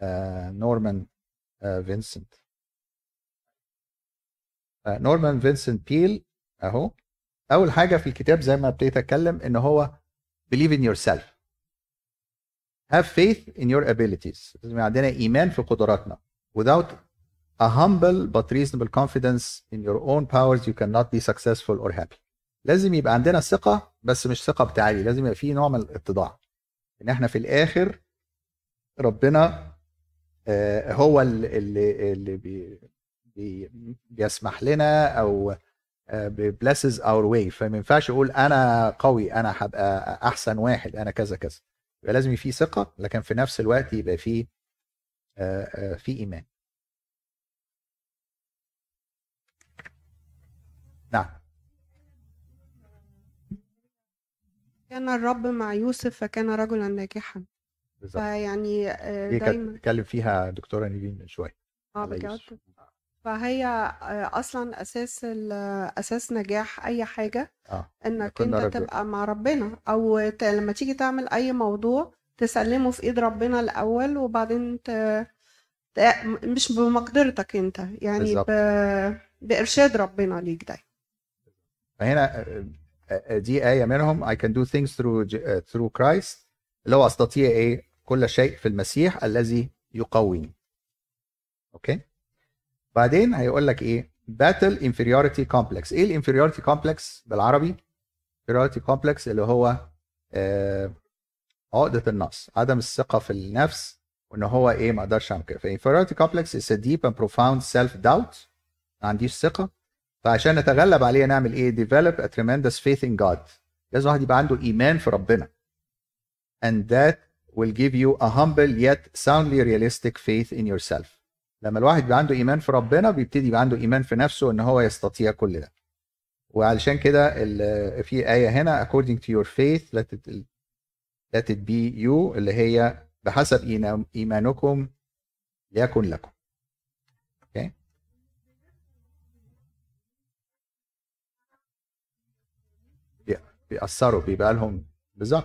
آه، نورمان آه، فينسنت. نورمان فينسنت بيل أهو. أول حاجة في الكتاب زي ما ابتديت أتكلم إن هو believe in yourself. Have faith in your abilities. لازم عندنا إيمان في قدراتنا. Without a humble but reasonable confidence in your own powers you cannot be successful or happy. لازم يبقى عندنا ثقة بس مش ثقة بتعالي لازم يبقى في نوع من الاتضاع. إن إحنا في الآخر ربنا آه، هو اللي اللي, بيسمح لنا أو blesses our way فما ينفعش أقول أنا قوي أنا هبقى أحسن واحد أنا كذا كذا. يبقى لازم يبقى في ثقة لكن في نفس الوقت يبقى في آه، آه، في إيمان. نعم. كان الرب مع يوسف فكان رجلا ناجحا. بالظبط. فيعني آه، دايما بتتكلم فيها دكتورة نيفين من شوية. آه بجد. فهي آه، أصلا أساس ال- أساس نجاح أي حاجة آه إنك أنت رجل. تبقى مع ربنا أو ت... لما تيجي تعمل أي موضوع تسلمه في إيد ربنا الأول وبعدين ت... مش بمقدرتك أنت يعني. ب... بإرشاد ربنا ليك ده. فهنا آه، آه، دي آية منهم I can do things through آه، through Christ. اللي هو أستطيع إيه؟ كل شيء في المسيح الذي يقويني. okay؟ بعدين هيقول لك إيه؟ battle inferiority complex إيه ال inferiority complex بالعربي؟ inferiority complex اللي هو آه عقدة النقص عدم الثقة في النفس وإن هو إيه؟ ما أقدرش أعمل كده. ف inferiority complex is deep and profound self doubt ما عنديش ثقة. فعشان نتغلب عليها نعمل إيه؟ develop a tremendous faith in God لازم واحد يبقى عنده إيمان في ربنا. And that will give you a humble yet soundly realistic faith in yourself. لما الواحد بيبقى عنده إيمان في ربنا بيبتدي يبقى عنده إيمان في نفسه إن هو يستطيع كل ده. وعلشان كده في آية هنا according to your faith let it, let it be you اللي هي بحسب إيمانكم ليكن لكم. بيأثروا بيبقى لهم بالظبط.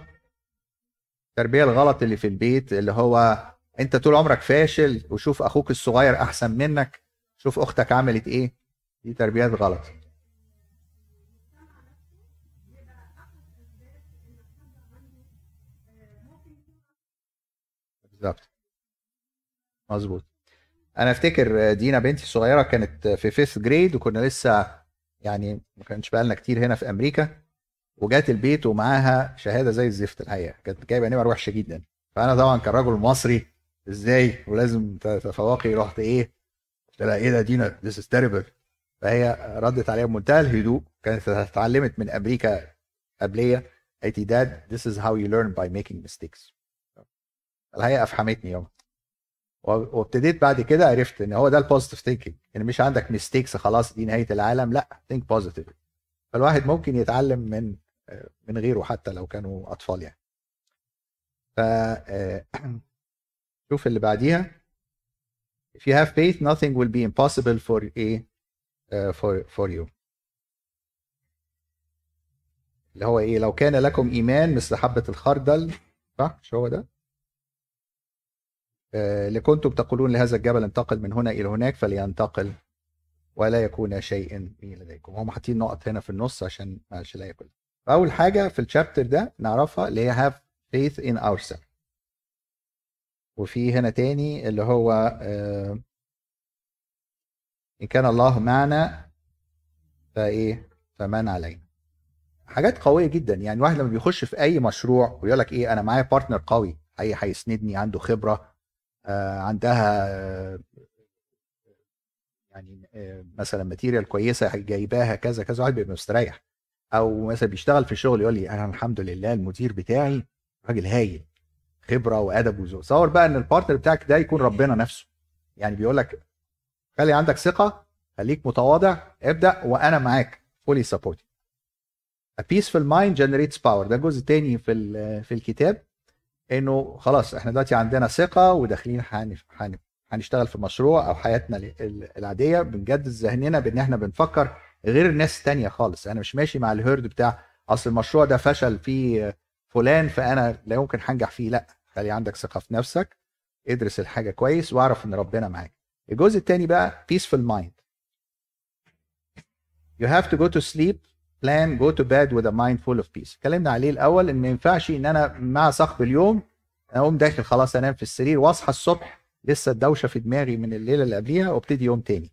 التربية الغلط اللي في البيت اللي هو انت طول عمرك فاشل وشوف أخوك الصغير احسن منك شوف أختك عملت إيه. دي تربيات غلط. بالظبط. مظبوط. أنا افتكر دينا بنتي الصغيرة كانت في fifth grade وكنا لسه يعني ما كانش بقالنا كتير هنا في أمريكا. وجات البيت ومعاها شهادة زي الزفت الحقيقة. كانت جايبة نمر وحشه جدا. فأنا طبعا كرجل مصري. إزاي ولازم تتفوقي رحت إيه؟ قلت لها إيه ده دينا this is terrible. فهي ردت عليها بمنتهى الهدوء كانت اتعلمت من أمريكا قبلية قالت لي dad this is how you learn by making mistakes. الحقيقة افحمتني يوم وابتديت بعد كده عرفت إن هو ده ال positive thinking إن مش عندك mistakes خلاص دي نهاية العالم لأ think positive فالواحد ممكن يتعلم من من غيره حتى لو كانوا أطفال يعني. ف آه، شوف اللي بعديها. If you have faith nothing will be impossible for a uh, for for you. اللي هو إيه؟ لو كان لكم إيمان مثل حبة الخردل صح؟ مش هو ده؟ آه، لكنتم تقولون لهذا الجبل انتقل من هنا إلى هناك فلينتقل ولا يكون شيء لديكم. هم حاطين نقط هنا في النص عشان معلش لا يكون. فاول حاجة في الشابتر ده نعرفها اللي هي have faith in ourselves. وفي هنا تاني اللي هو آه، إن كان الله معنا فإيه؟ فمن علينا حاجات قوية جدا. يعني الواحد لما بيخش في أي مشروع ويقول لك إيه أنا معايا partner قوي اي هيسندني عنده خبرة آه، عندها يعني آه، مثلا material كويسة جايباها كذا كذا واحد بيبقى مستريح. أو مثلا بيشتغل في الشغل يقول لي أنا الحمد لله المدير بتاعي راجل هايل. خبرة وأدب وذوق تصور بقى إن ال partner بتاعك ده يكون ربنا نفسه. يعني بيقول لك خلي عندك ثقة خليك متواضع ابدأ وأنا معاك fully support A peaceful mind generates power. ده جزء تاني في في الكتاب إنه خلاص إحنا دلوقتي عندنا ثقة وداخلين هنشتغل في مشروع أو حياتنا ال- ال- العادية. بنجدد ذهننا بإن إحنا بنفكر غير الناس التانية خالص. أنا مش ماشي مع ال herd بتاع أصل المشروع ده فشل فيه فلان فأنا لا يمكن هنجح فيه. لأ. خلي عندك ثقة في نفسك ادرس الحاجة كويس واعرف إن ربنا معاك. الجزء الثاني بقى peaceful mind. You have to go to sleep plan go to bed with a mind full of peace. اتكلمنا عليه الأول إن ما ينفعش إن أنا مع صخب اليوم أقوم داخل خلاص أنام في السرير واصحى الصبح لسه الدوشة في دماغي من الليلة اللي قبليها وابتدي يوم تاني.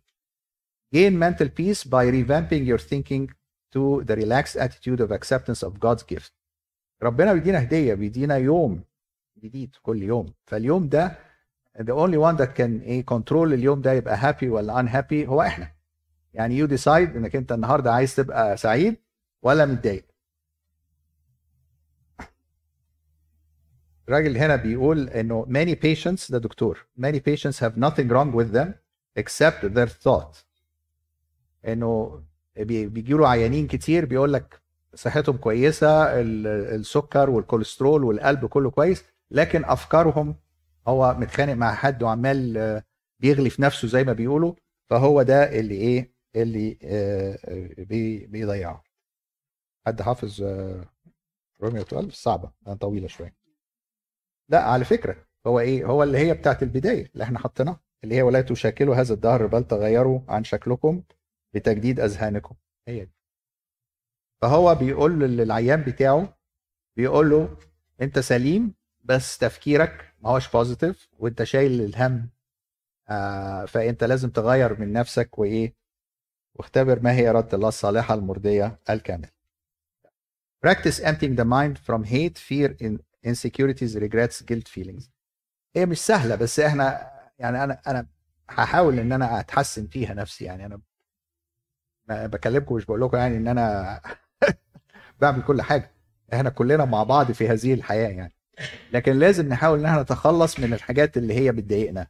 Gain mental peace by revamping your thinking to the relaxed attitude of acceptance of God's gift. ربنا بيدينا هدية بيدينا يوم جديد كل يوم. فاليوم ده the only one that can إيه control اليوم ده يبقى happy ولا unhappy هو إحنا. يعني you decide إنك أنت النهارده عايز تبقى سعيد ولا متضايق. الراجل هنا بيقول إنه many patients ده دكتور many patients have nothing wrong with them except their thought. إنه بي- بيجيله عيانين كتير بيقول لك صحتهم كويسة ال- السكر والكوليسترول والقلب كله كويس. لكن افكارهم هو متخانق مع حد وعمال آه، بيغلي في نفسه زي ما بيقولوا فهو ده اللي إيه اللي آه، آه، بي- بيضيعه. حد حافظ رومية 12 صعبة طويلة شوية. لا على فكرة هو إيه هو اللي هي بتاعت البداية اللي إحنا حطيناها اللي هي ولا تشاكلوا هذا الدهر بل تغيروا عن شكلكم بتجديد أذهانكم. هي دي. فهو بيقول للعيان بتاعه بيقول له أنت سليم بس تفكيرك ما هوش بوزيتيف وانت شايل الهم آه فانت لازم تغير من نفسك وإيه واختبر ما هي اراده الله الصالحة المرضية الكاملة. Practice emptying the mind from hate fear in insecurities regrets guilt feelings. هي مش سهلة بس إحنا يعني أنا أنا هحاول إن أنا أتحسن فيها نفسي يعني أنا بكلمكم مش بقول لكم يعني إن أنا بعمل كل حاجة. إحنا كلنا مع بعض في هذه الحياة يعني. لكن لازم نحاول إن إحنا نتخلص من الحاجات اللي هي بتضايقنا.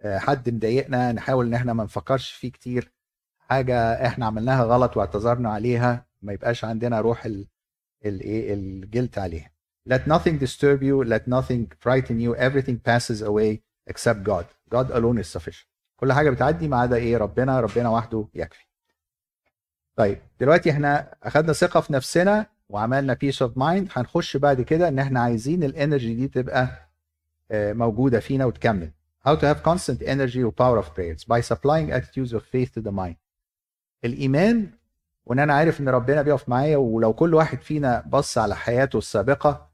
آه، حد مضايقنا نحاول إن إحنا ما نفكرش فيه كتير. حاجة إحنا عملناها غلط واعتذرنا عليها ما يبقاش عندنا روح الايه الجلد عليها. Let nothing disturb you let nothing frighten you everything passes away except God. God alone is sufficient. كل حاجة بتعدي ما عدا إيه؟ ربنا ربنا وحده يكفي. طيب دلوقتي إحنا أخدنا ثقة في نفسنا وعملنا peace of mind هنخش بعد كده إن إحنا عايزين ال energy دي تبقى آه، موجودة فينا وتكمل. How to have constant energy or power of prayers. By supplying attitudes of faith to the mind. الإيمان وإن أنا عارف إن ربنا بيقف معايا ولو كل واحد فينا بص على حياته السابقة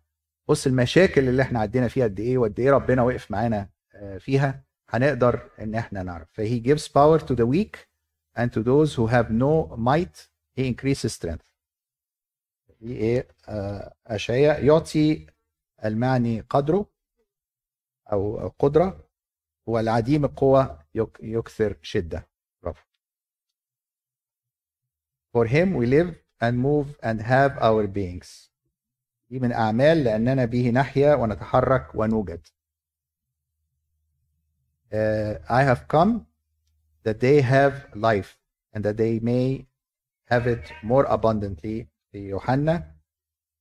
بص المشاكل اللي إحنا عدينا فيها قد إيه وقد إيه ربنا وقف معانا آه، فيها هنقدر إن إحنا نعرف. فهي gives power to the weak and to those who have no might he increases strength. دي إيه آه، اشعياء يعطي المعني قدره أو قدره والعديم القوه يك- يكثر شده برافو For him we live and move and have our beings. دي من أعمال لأننا به نحيا ونتحرك ونوجد. Uh, I have come that they have life and that they may have it more abundantly في يوحنا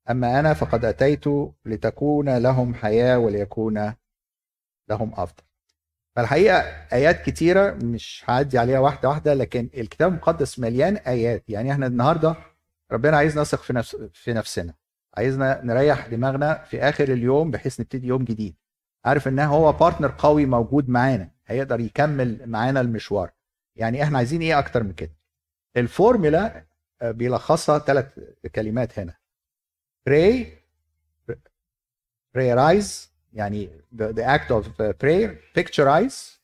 أما أنا فقد أتيت لتكون لهم حياة وليكون لهم أفضل. فالحقيقة آيات كتيرة مش هعدي عليها واحدة واحدة لكن الكتاب المقدس مليان آيات. يعني إحنا النهارده ربنا عايزنا نثق في نفس في نفسنا. عايزنا نريح دماغنا في آخر اليوم بحيث نبتدي يوم جديد. عارف إن هو بارتنر قوي موجود معانا هيقدر يكمل معانا المشوار. يعني إحنا عايزين إيه أكتر من كده؟ الفورمولا بيلخصها ثلاث كلمات هنا. pray prayerize يعني the, the act of uh, prayer picturize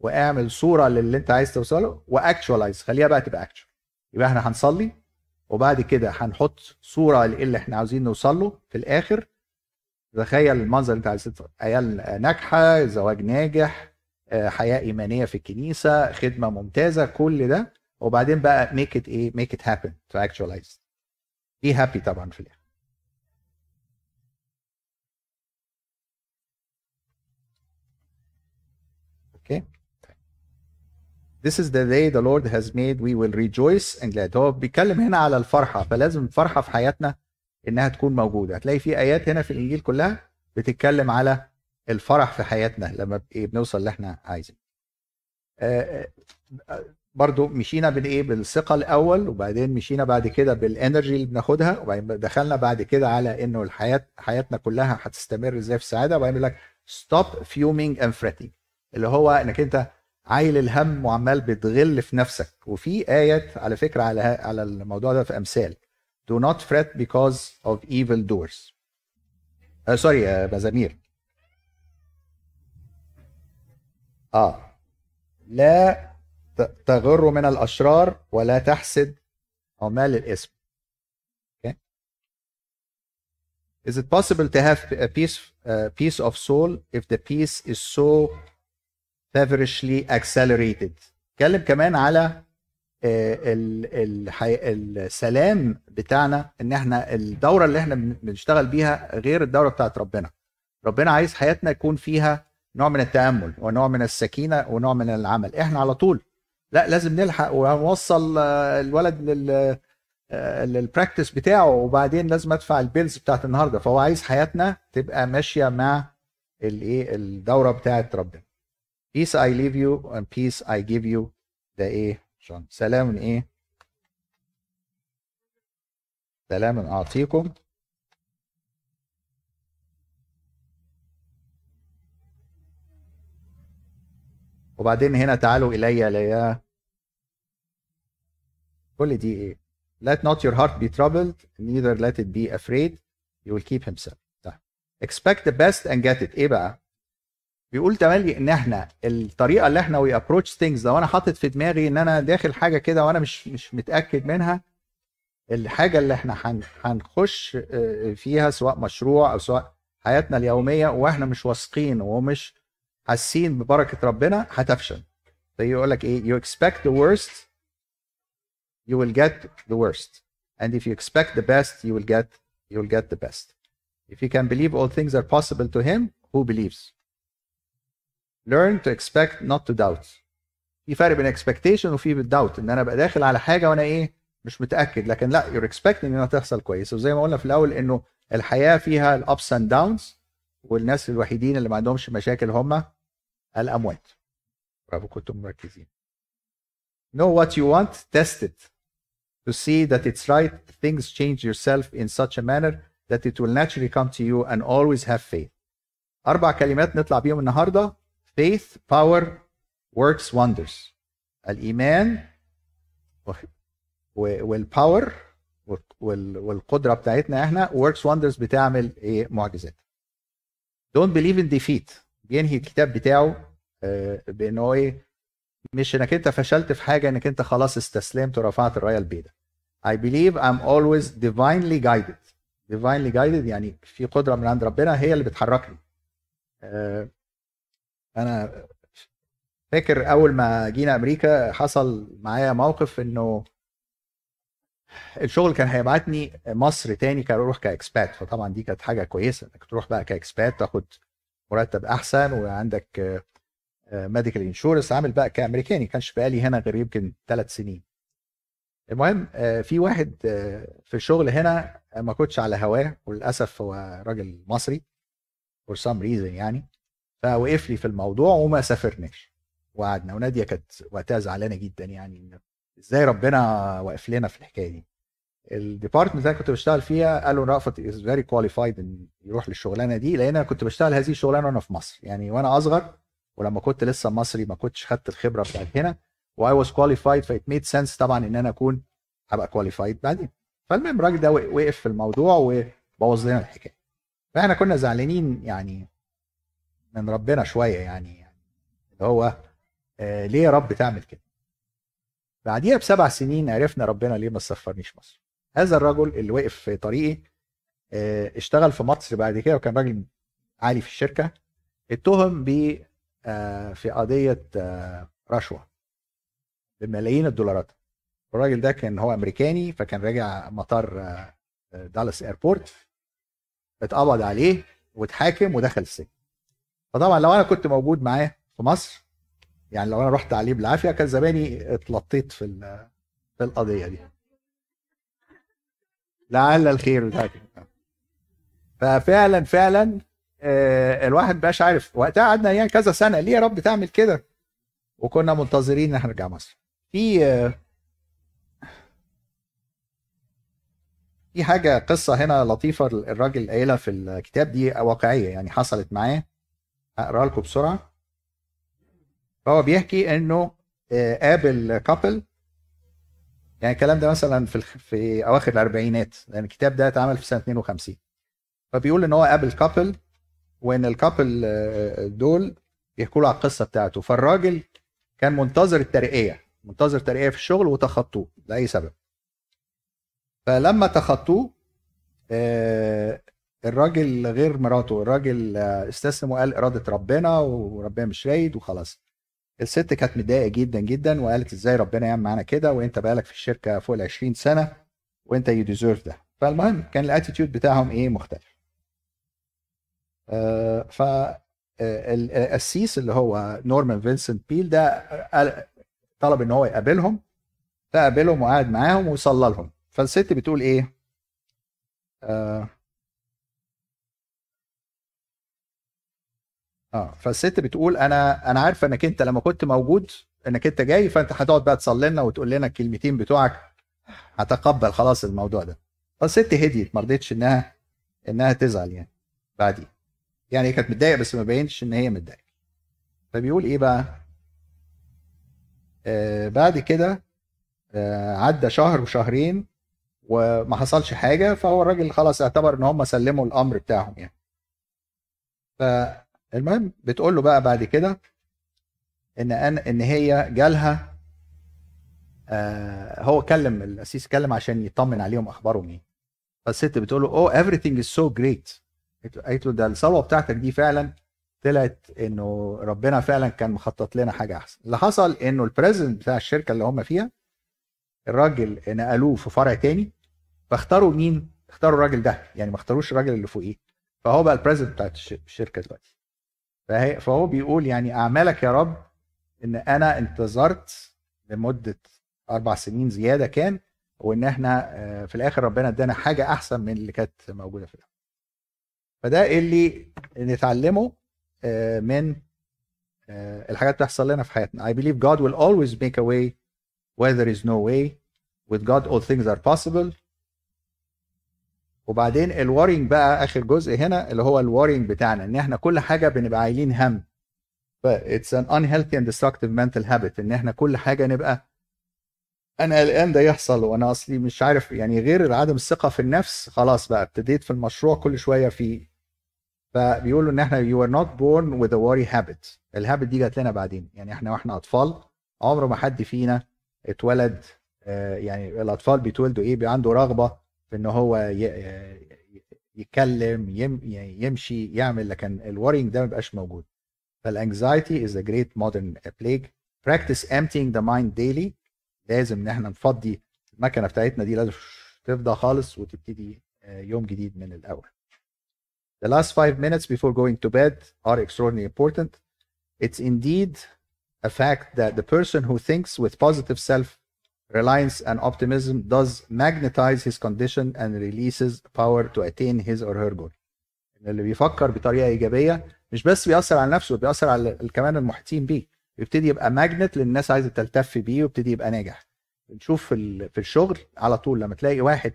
واعمل صورة للي انت عايز توصله و actualize خليها بقى تبقى actual يبقى إحنا هنصلي وبعد كده هنحط صورة اللي إحنا عاوزين نوصل له في الآخر. تخيل المنظر اللي انت عايز عيال ناجحة زواج ناجح آه، حياة إيمانية في الكنيسة خدمة ممتازة كل ده. وبعدين بقى make it إيه make it happen to actualize. Be happy طبعا في الآخر. أوكي This is the day the Lord has made. We will rejoice and glad. هو بيتكلم هنا على الفرحة. فلازم الفرحة في حياتنا إنها تكون موجودة. هتلاقي في آيات هنا في الإنجيل كلها بتتكلم على الفرح في حياتنا لما بنوصل اللي إحنا عايزينه. آه، آه، برضو مشينا بالايه بالثقة الأول وبعدين مشينا بعد كده بال energy اللي بناخدها وبعدين دخلنا بعد كده على إنه الحياة حياتنا كلها هتستمر إزاي في السعادة؟ وبعدين يقول لك stop fuming and fretting اللي هو إنك أنت عايل الهم وعمال بتغلي في نفسك. وفي آيات على فكرة على على الموضوع ده في أمثال. Do not fret because of evil doers. آه سوري يا مزامير آه. لا تغر من الأشرار ولا تحسد عمال الاسم okay. Is it possible to have a peace, uh, peace of soul if the peace is so feverishly accelerated اتكلم كمان على آه،. السلام بتاعنا إن إحنا الدورة اللي إحنا بن- بنشتغل بيها غير الدورة بتاعت ربنا ربنا عايز حياتنا يكون فيها نوع من التأمل ونوع من السكينة ونوع من العمل إحنا على طول لا لازم نلحق ونوصل آه، الولد لل آه، لل practice بتاعه وبعدين لازم ادفع ال bills بتاعت النهارده. فهو عايز حياتنا تبقى ماشية مع الايه الدورة بتاعت ربنا. Peace I leave you and peace I give you. ده إيه؟ جون سلام إيه؟ سلام أعطيكم. وبعدين هنا تعالوا الي ليا كل دي إيه؟ Let not your heart be troubled neither let it be afraid. You will keep himself. طيب. expect the best and get it. إيه بقى؟ بيقول تملي إن إحنا الطريقة اللي إحنا we approach things لو أنا حاطط في دماغي إن أنا داخل حاجة كده وأنا مش مش متأكد منها الحاجة اللي إحنا هن- هنخش آه، فيها سواء مشروع أو سواء حياتنا اليومية وإحنا مش واثقين ومش حاسين ببركه ربنا هتفشل فيقول لك إيه you expect the worst you will get the worst and if you expect the best you will get you will get the best if you can believe all things are possible to him who believes learn to expect not to doubt في فرق بين expectation وفي doubt ان أنا ابقى داخل على حاجة وأنا إيه مش متاكد لكن لا you're expecting انها تحصل كويس وزي ما قلنا في الأول انه الحياة فيها الابس اند داونز والناس الوحيدين اللي ما عندهمش مشاكل هم الاموات برافو كنتم مركزين know what you want test it to see that it's right things change yourself in such a manner that it will naturally come to you and always have faith أربع كلمات نطلع بيهم النهارده faith power works wonders و- والباور وال- والقدره بتاعتنا إحنا works wonders بتعمل إيه معجزات don't believe in defeat بينهي الكتاب بتاعه آه، بانه إيه مش إنك أنت فشلت في حاجة إنك أنت خلاص استسلمت ورفعت الراية البيضاء. I believe I'm always divinely guided. Divinely guided يعني في قدرة من عند ربنا هي اللي بتحركني. آه، أنا فاكر أول ما جينا أمريكا حصل معايا موقف إنه الشغل كان هيبعتني مصر تاني كان أروح كإكسبات. فطبعا دي كانت حاجة كويسة إنك تروح بقى كإكسبات تاخد مرتب أحسن وعندك medical insurance عامل بقى كأمريكاني كانش بقالي هنا غير يمكن ثلاث سنين. المهم آه، في واحد آه، في الشغل هنا آه، ما كنتش على هواه وللأسف هو راجل مصري for some reason يعني فوقف لي في الموضوع وما سافرناش. وقعدنا ونادية كانت وقتها زعلانة جدا يعني إزاي ربنا واقف لنا في الحكاية دي. ال department اللي أنا كنت بشتغل فيها قالوا رأفت is very qualified إن يروح للشغلانة دي لأن أنا كنت بشتغل هذه الشغلانة وأنا في مصر يعني وأنا أصغر ولما كنت لسه مصري ما كنتش خدت الخبرة بتاعت هنا و I was qualified ف it made sense طبعا إن أنا أكون هبقى qualified بعدين. فالمهم الراجل ده وقف في الموضوع وبوظ لنا الحكاية. فإحنا كنا زعلانين يعني من ربنا شوية يعني اللي هو آه ليه يا رب تعمل كده؟ بعديها بسبع سنين عرفنا ربنا ليه ما سفرنيش مصر. هذا الرجل اللي وقف في طريقي آه، اشتغل في مصر بعد كده وكان راجل عالي في الشركة. اتهم ب في قضية آه، رشوة بملايين الدولارات. الراجل ده كان هو أمريكاني فكان راجع مطار آه، آه، دالاس airport اتقبض عليه واتحاكم ودخل السجن. فطبعا لو أنا كنت موجود معاه في مصر يعني لو أنا رحت عليه بالعافية كان زماني اتلطيت في في القضية دي. لعل الخير. ذاك ففعلا فعلا آه، الواحد مبقاش عارف. وقتها قعدنا يعني كذا سنة. ليه يا رب تعمل كده؟ وكنا منتظرين إن إحنا نرجع مصر. في آه، في حاجة قصة هنا لطيفة الراجل قايلها في الكتاب دي واقعية يعني حصلت معاه. هقرأها لكم بسرعة. فهو بيحكي إنه آه، قابل كابل يعني الكلام ده مثلا في في أواخر الأربعينات. لأن الكتاب ده اتعمل في سنة 52 فبيقول إن هو قابل كابل وإن الكابل آه، دول بيحكوا له على القصة بتاعته. فالراجل كان منتظر الترقية منتظر ترقية في الشغل وتخطوه لأي سبب. فلما تخطوه آه، الراجل غير مراته الراجل آه، استسلم وقال إرادة ربنا وربنا مش رايد وخلاص. الست كانت متضايقة جدا جدا وقالت إزاي ربنا يعمل معانا كده وأنت بقالك في الشركة فوق ال 20 سنة وأنت you deserve ده فالمهم كان ال attitude بتاعهم إيه؟ مختلف. آه ف آه، ال- القسيس اللي هو نورمان فينسنت بيل ده طلب إن هو يقابلهم فقابلهم وقعد معاهم وصلى لهم. فالست بتقول إيه؟ آه. آه فالست بتقول أنا أنا عارفه إنك أنت لما كنت موجود إنك أنت جاي فأنت هتقعد بقى تصلي لنا وتقول لنا الكلمتين بتوعك. هتقبل خلاص الموضوع ده. فالست هديت ما رضتش إنها إنها تزعل يعني بعدين. يعني هي كانت متضايقة بس ما بينش إن هي متضايقة. فبيقول إيه بقى؟ آه بعد كده آه عدى شهر وشهرين وما حصلش حاجة فهو الراجل خلاص اعتبر إن هم سلموا الأمر بتاعهم يعني. فالمهم بتقول له بقى بعد كده إن أنا إن هي جالها آه هو كلم القسيس كلم عشان يطمن عليهم أخبارهم إيه. فالست بتقول له اوه everything is so great. قالت له ده الثروه بتاعتك دي فعلا طلعت إنه ربنا فعلا كان مخطط لنا حاجة أحسن. اللي حصل إنه البريزنت بتاع الشركة اللي هم فيها الراجل نقلوه في فرع تاني فاختاروا مين؟ اختاروا الراجل ده يعني ما اختاروش الراجل اللي فوقيه. فهو بقى البريزنت بتاعت الش- الشركة دلوقتي. فهو بيقول يعني أعمالك يا رب إن أنا انتظرت لمدة أربع سنين زيادة كان وإن إحنا آه، في الآخر ربنا ادانا حاجة أحسن من اللي كانت موجودة في الأول. فده اللي نتعلمه آه، من آه، الحاجات بتحصل لنا في حياتنا. I believe God will always make a way where there is no way. With God all things are possible. وبعدين ال worrying بقى آخر جزء هنا اللي هو ال worrying بتاعنا إن إحنا كل حاجة بنبقى عايلين هم. ف it's an unhealthy and destructive mental habit إن إحنا كل حاجة نبقى أنا قلقان ده يحصل وأنا أصلي مش عارف يعني غير عدم الثقة في النفس خلاص بقى ابتديت في المشروع كل شوية في فبيقولوا إن إحنا are not born with a worry habit. ال habit دي جات لنا بعدين. يعني إحنا وإحنا أطفال عمر ما حد فينا اتولد آه، يعني الأطفال بيتولدوا إيه؟ بيبقى عنده رغبة في إن هو آه، يتكلم يعني يمشي يعمل لكن ال worrying ده ما بيبقاش موجود. فال anxiety is a great modern plague. Practice emptying the mind daily. لازم إن إحنا نفضي المكنة بتاعتنا دي لازم تفضى خالص وتبتدي آه، يوم جديد من الأول. The last five minutes before going to bed are extraordinarily important. It's indeed a fact that the person who thinks with positive self reliance and optimism does magnetize his condition and releases power to attain his or her goal. إن اللي بيفكر بطريقه ايجابيه مش بس بيأثر على نفسه بيأثر على ال- كمان المحيطين بيه يبتدي يبقى ماجنت للناس عايزه تلتف بيه ويبتدي يبقى ناجح بنشوف في ال- في الشغل على طول لما تلاقي واحد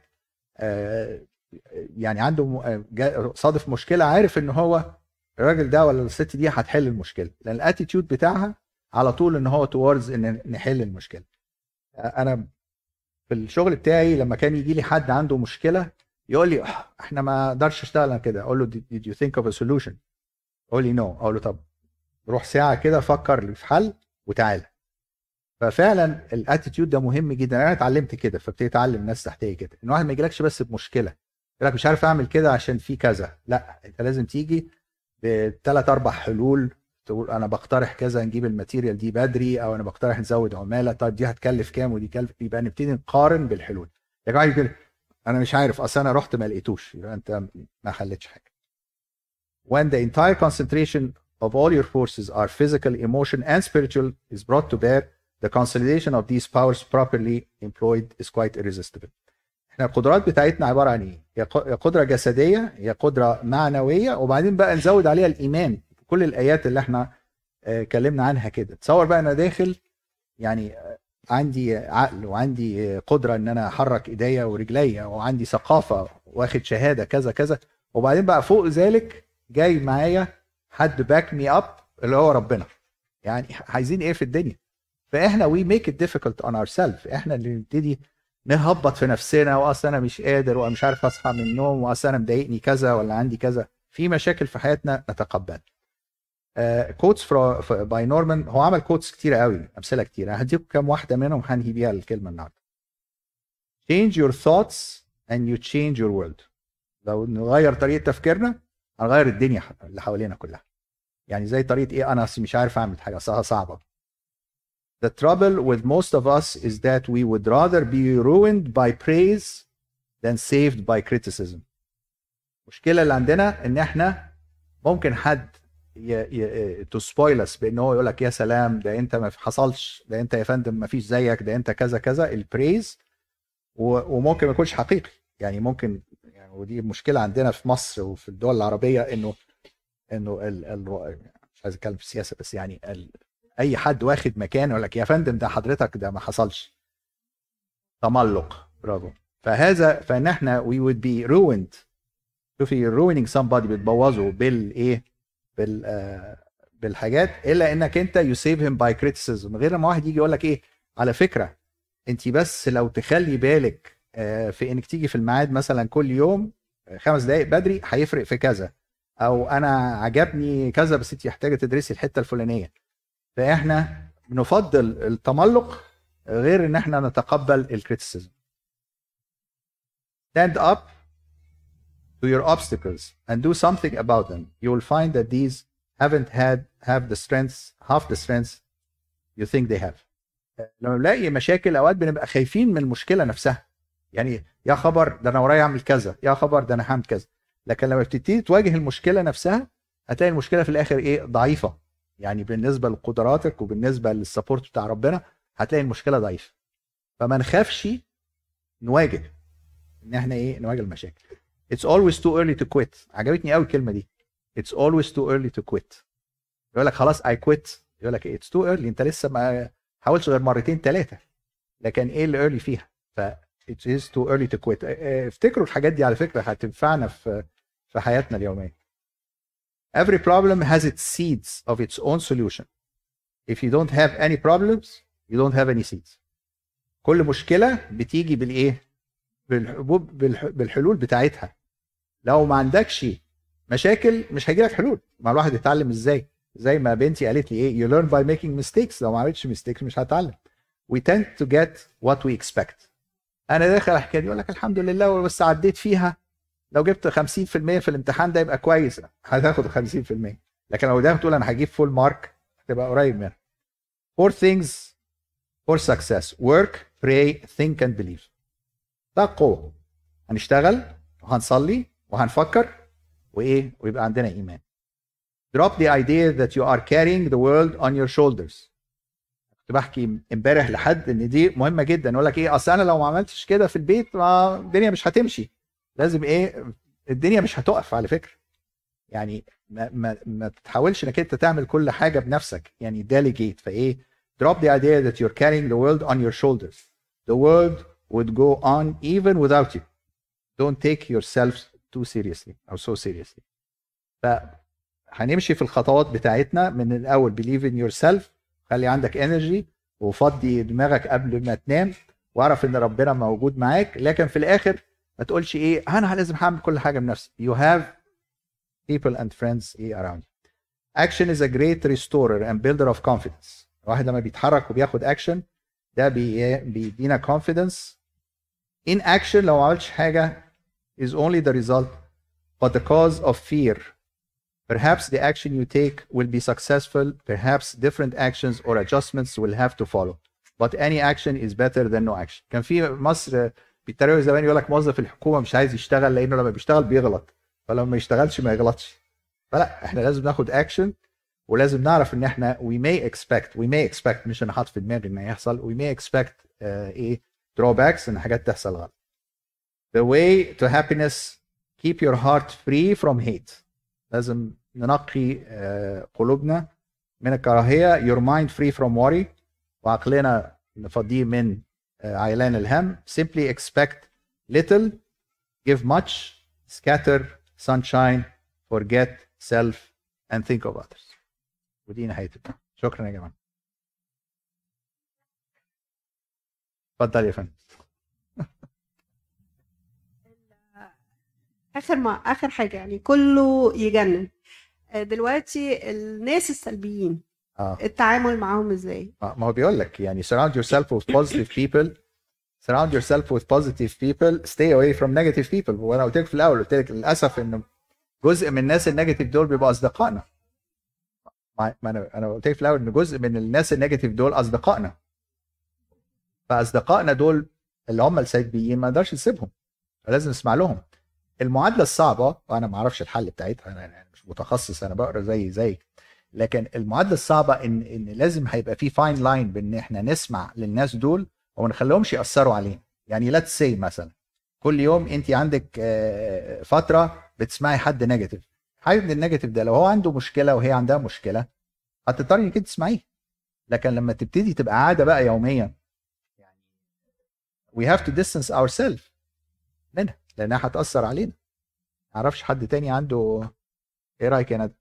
آه، يعني عنده صادف مشكلة عارف إن هو الراجل ده ولا الست دي هتحل المشكلة. لأن ال attitude بتاعها على طول إن هو towards إن نحل المشكلة. أنا في الشغل بتاعي لما كان يجي لي حد عنده مشكلة يقول لي "آه، إحنا ما أقدرش اشتغل كده. أقول له did you think of a solution? يقول لي no أقول له طب روح ساعة كده فكر في حل وتعالى. ففعلا ال attitude ده مهم جدا. أنا اتعلمت كده فابتديت اتعلم الناس تحتيه كده. إن واحد ما يجيلكش بس بمشكلة. يقول لك مش عارف أعمل كده عشان في كذا. لا أنت لازم تيجي بثلاث أربع حلول تقول أنا بقترح كذا نجيب الماتيريال دي بدري أو أنا بقترح نزود عمالة. طيب دي هتكلف كام ودي كلف؟ يبقى نبتدي نقارن بالحلول. يا جماعة يقول أنا مش عارف أصل أنا رحت ما لقيتوش يبقى أنت ما حلتش حاجة. When the entire concentration of all your forces are physical emotion and spiritual is brought to bear the consolidation of these powers properly employed is quite irresistible. إحنا القدرات بتاعتنا عبارة عن إيه؟ يا قدرة جسدية يا قدرة معنوية وبعدين بقى نزود عليها الإيمان. كل الآيات اللي إحنا آه، اتكلمنا عنها كده. تصور بقى أنا داخل يعني آه، عندي عقل وعندي آه، قدرة إن أنا أحرك إيديا ورجليا وعندي ثقافة واخد شهادة كذا كذا وبعدين بقى فوق ذلك جاي معايا حد back me up اللي هو ربنا. يعني عايزين إيه في الدنيا؟ فإحنا we make it difficult on ourself إحنا اللي نبتدي نهبط في نفسنا وأصل أنا مش قادر ومش عارف أصحى من النوم وأصل أنا مضايقني كذا ولا عندي كذا. في مشاكل في حياتنا نتقبل. quotes by نورمان هو عمل quotes كتيرة قوي أمثلة كتيرة. هديكم كام واحدة منهم هنهي بيها الكلمة النهارده. Change your thoughts and you change your world. لو نغير طريقة تفكيرنا هنغير الدنيا اللي حوالينا كلها. يعني زي طريقة إيه؟ أنا مش عارف أعمل حاجة صعبة. The trouble with most of us is that we would rather be ruined by praise than saved by criticism. المشكلة اللي عندنا إن إحنا ممكن حد to us بإن هو يقول لك يا سلام ده أنت ما حصلش ده أنت يا فندم ما فيش زيك ده أنت كذا كذا ال praise وممكن ما يكونش حقيقي يعني ممكن يعني ودي مشكلة عندنا في مصر وفي الدول العربية إنه إنه ال ال مش عايز أتكلم في السياسة بس يعني أي حد واخد مكان يقول لك يا فندم ده حضرتك ده ما حصلش. تملق. برافو. فهذا فان إحنا we would be ruined. شوفي ruining somebody بتبوظه بالايه بال آه، بالحاجات إلا إنك أنت you save him by criticism غير لما واحد يجي يقول لك إيه؟ على فكرة أنت بس لو تخلي بالك آه، في إنك تيجي في الميعاد مثلا كل يوم آه، خمس دقائق بدري هيفرق في كذا. أو أنا عجبني كذا بس أنت محتاجة تدرسي الحتة الفلانية. فاحنا بنفضل التملق غير إن إحنا نتقبل الكريتيسيزم. Stand up to your obstacles and do something about them. You will find that these haven't had have the strengths half the strengths you think they have. لما بنلاقي مشاكل أوقات بنبقى خايفين من المشكلة نفسها. يعني يا خبر ده أنا ورايا أعمل كذا يا خبر ده أنا هعمل كذا. لكن لما بتبتدي تواجه المشكلة نفسها هتلاقي المشكلة في الآخر إيه؟ ضعيفة. يعني بالنسبة لقدراتك وبالنسبة للسبورت بتاع ربنا هتلاقي المشكلة ضعيفة. فما نخافش نواجه إن إحنا إيه نواجه المشاكل. It's always too early to quit. عجبتني قوي الكلمة دي. It's always too early to quit. يقول لك خلاص I quit. يقول لك It's too early. أنت لسه ما حاولتش غير مرتين ثلاثة لكن إيه اللي early فيها؟ ف too early to quit. آه، افتكروا الحاجات دي على فكرة هتنفعنا في في حياتنا اليومية. Every problem has its seeds of its own solution. If you don't have any problems, you don't have any seeds. كل مشكلة بتيجي بالإيه؟ بالحبوب بالح- بالحلول بتاعتها. لو ما عندكش مشاكل مش هيجيلك حلول. ما الواحد يتعلم إزاي؟ زي ما بنتي قالت لي إيه؟ You learn by making mistakes. لو ما عملتش mistakes مش هتعلم. We tend to get what we expect. أنا داخل دي يقول لك الحمد لله بس عديت فيها لو جبت 50% في الامتحان ده يبقى كويس. هتاخد 50% لكن لو ده بتقول أنا هجيب فول مارك هتبقى قريب منها. Four things for success. Work pray think and believe. ده القوة هنشتغل وهنصلي وهنفكر وإيه؟ ويبقى عندنا إيمان. Drop the idea that you are carrying the world on your shoulders. كنت بحكي امبارح لحد إن دي مهمة جدا. يقول لك إيه؟ أصل أنا لو ما عملتش كده في البيت ما الدنيا مش هتمشي. لازم إيه الدنيا مش هتقف على فكرة. يعني ما ما ما تحاولش انك انت تعمل كل حاجة بنفسك. يعني delegate فايه drop the idea that you're carrying the world on your shoulders. The world would go on even without you. Don't take yourself too seriously or so seriously. فهنمشي في الخطوات بتاعتنا من الأول. Believe in yourself. خلي عندك energy وفضي دماغك قبل ما تنام. واعرف إن ربنا موجود معاك. لكن في الآخر ما تقولش ايه انا لازم هعمل كل حاجه بنفسي you have people and friends ايه around you action is a great restorer and builder of confidence الواحد لما بيتحرك وبياخد action ده بي- بيدينا confidence in action لو ما عملتش حاجه is only the result but the cause of fear perhaps the action you take will be successful perhaps different actions or adjustments will have to follow but any action is better than no action كان في مصر بيتريقوا زمان يقول لك موظف الحكومة مش عايز يشتغل لأنه لما بيشتغل بيغلط فلما ما يشتغلش ما يغلطش. فلا إحنا لازم ناخد اكشن ولازم نعرف إن إحنا we may expect we may expect مش أنا حاطط في دماغي ان هيحصل may expect آه إيه drawbacks إن حاجات تحصل غلط. The way to happiness keep your heart free from hate. لازم ننقي آه قلوبنا من الكراهية your mind free from worry. وعقلنا نفضيه من عيلان الهم. Simply expect little give much scatter sunshine forget self and think of others. ودي البحث. شكرا يا جماعة. اتفضل يا فندم. آخر ما آخر حاجة يعني كله يجنن. آه، دلوقتي الناس السلبيين آه. التعامل معاهم إزاي؟ ما ما هو بيقول لك يعني surround yourself with positive people. surround yourself with positive people. stay away from negative people. وأنا قلت لك في الأول قلت لك للأسف ان جزء من الناس ال negative دول بيبقوا أصدقائنا. ما أنا أنا قلت لك في الأول ان جزء من الناس ال negative دول أصدقائنا. فأصدقائنا دول اللي هم السلبيين ما نقدرش نسيبهم. لازم نسمع لهم. المعادلة الصعبة وأنا ما أعرفش الحل بتاعتها أنا مش متخصص أنا بقرأ زي زيك. لكن المعادلة الصعبة ان إن لازم هيبقى في fine line بإن إحنا نسمع للناس دول وما نخليهمش يأثروا علينا. يعني let's say مثلا كل يوم أنت عندك آه، فترة بتسمعي حد negative حد ال negative ده لو هو عنده مشكلة وهي عندها مشكلة هتضطري إنك تسمعيه. لكن لما تبتدي تبقى عاده بقى يوميا يعني we have to distance ourselves منها لأنها هتأثر علينا. ما أعرفش حد تاني عنده إيه رأيك يا ندى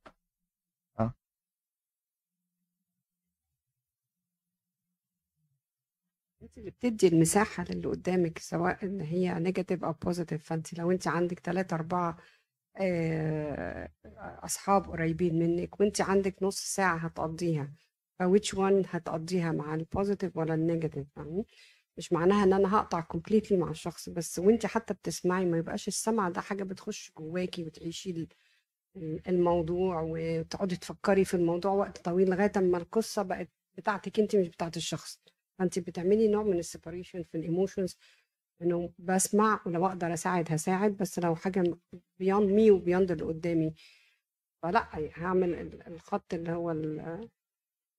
انت اللي بتدي المساحة للي قدامك سواء إن هي negative أو positive فأنت لو أنت عندك ثلاثة أربعة آه، أصحاب قريبين منك وأنت عندك نص ساعة هتقضيها. ف which one هتقضيها مع ال positive ولا ال negative فاهمين مش معناها إن أنا هقطع completely مع الشخص بس وأنت حتى بتسمعي ما يبقاش السمع ده حاجة بتخش جواكي وتعيشي ال- ال- الموضوع وتقعدي تفكري في الموضوع وقت طويل لغاية أما القصة بقت بتاعتك أنت مش بتاعت الشخص. فانت بتعملي نوع من ال separation في ال emotions إنه بسمع ولو أقدر أساعد هساعد بس لو حاجة beyond me و beyond اللي قدامي. فلا هعمل ال- الخط اللي هو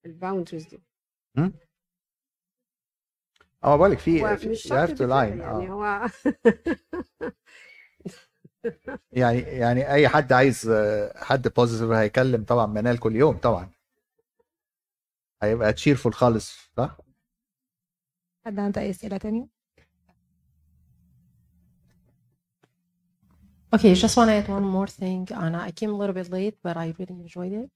ال boundaries دي. آه بقول لك في مش شرط بال fine line يعني آه. هو يعني يعني أي حد عايز آه، حد positive هيكلم طبعا منال كل يوم طبعا. هيبقى تشيرفول خالص صح؟ حد عنده أي أسئلة تانية؟ Okay, just want to add one more thing. And I came a little bit late, but I really enjoyed it.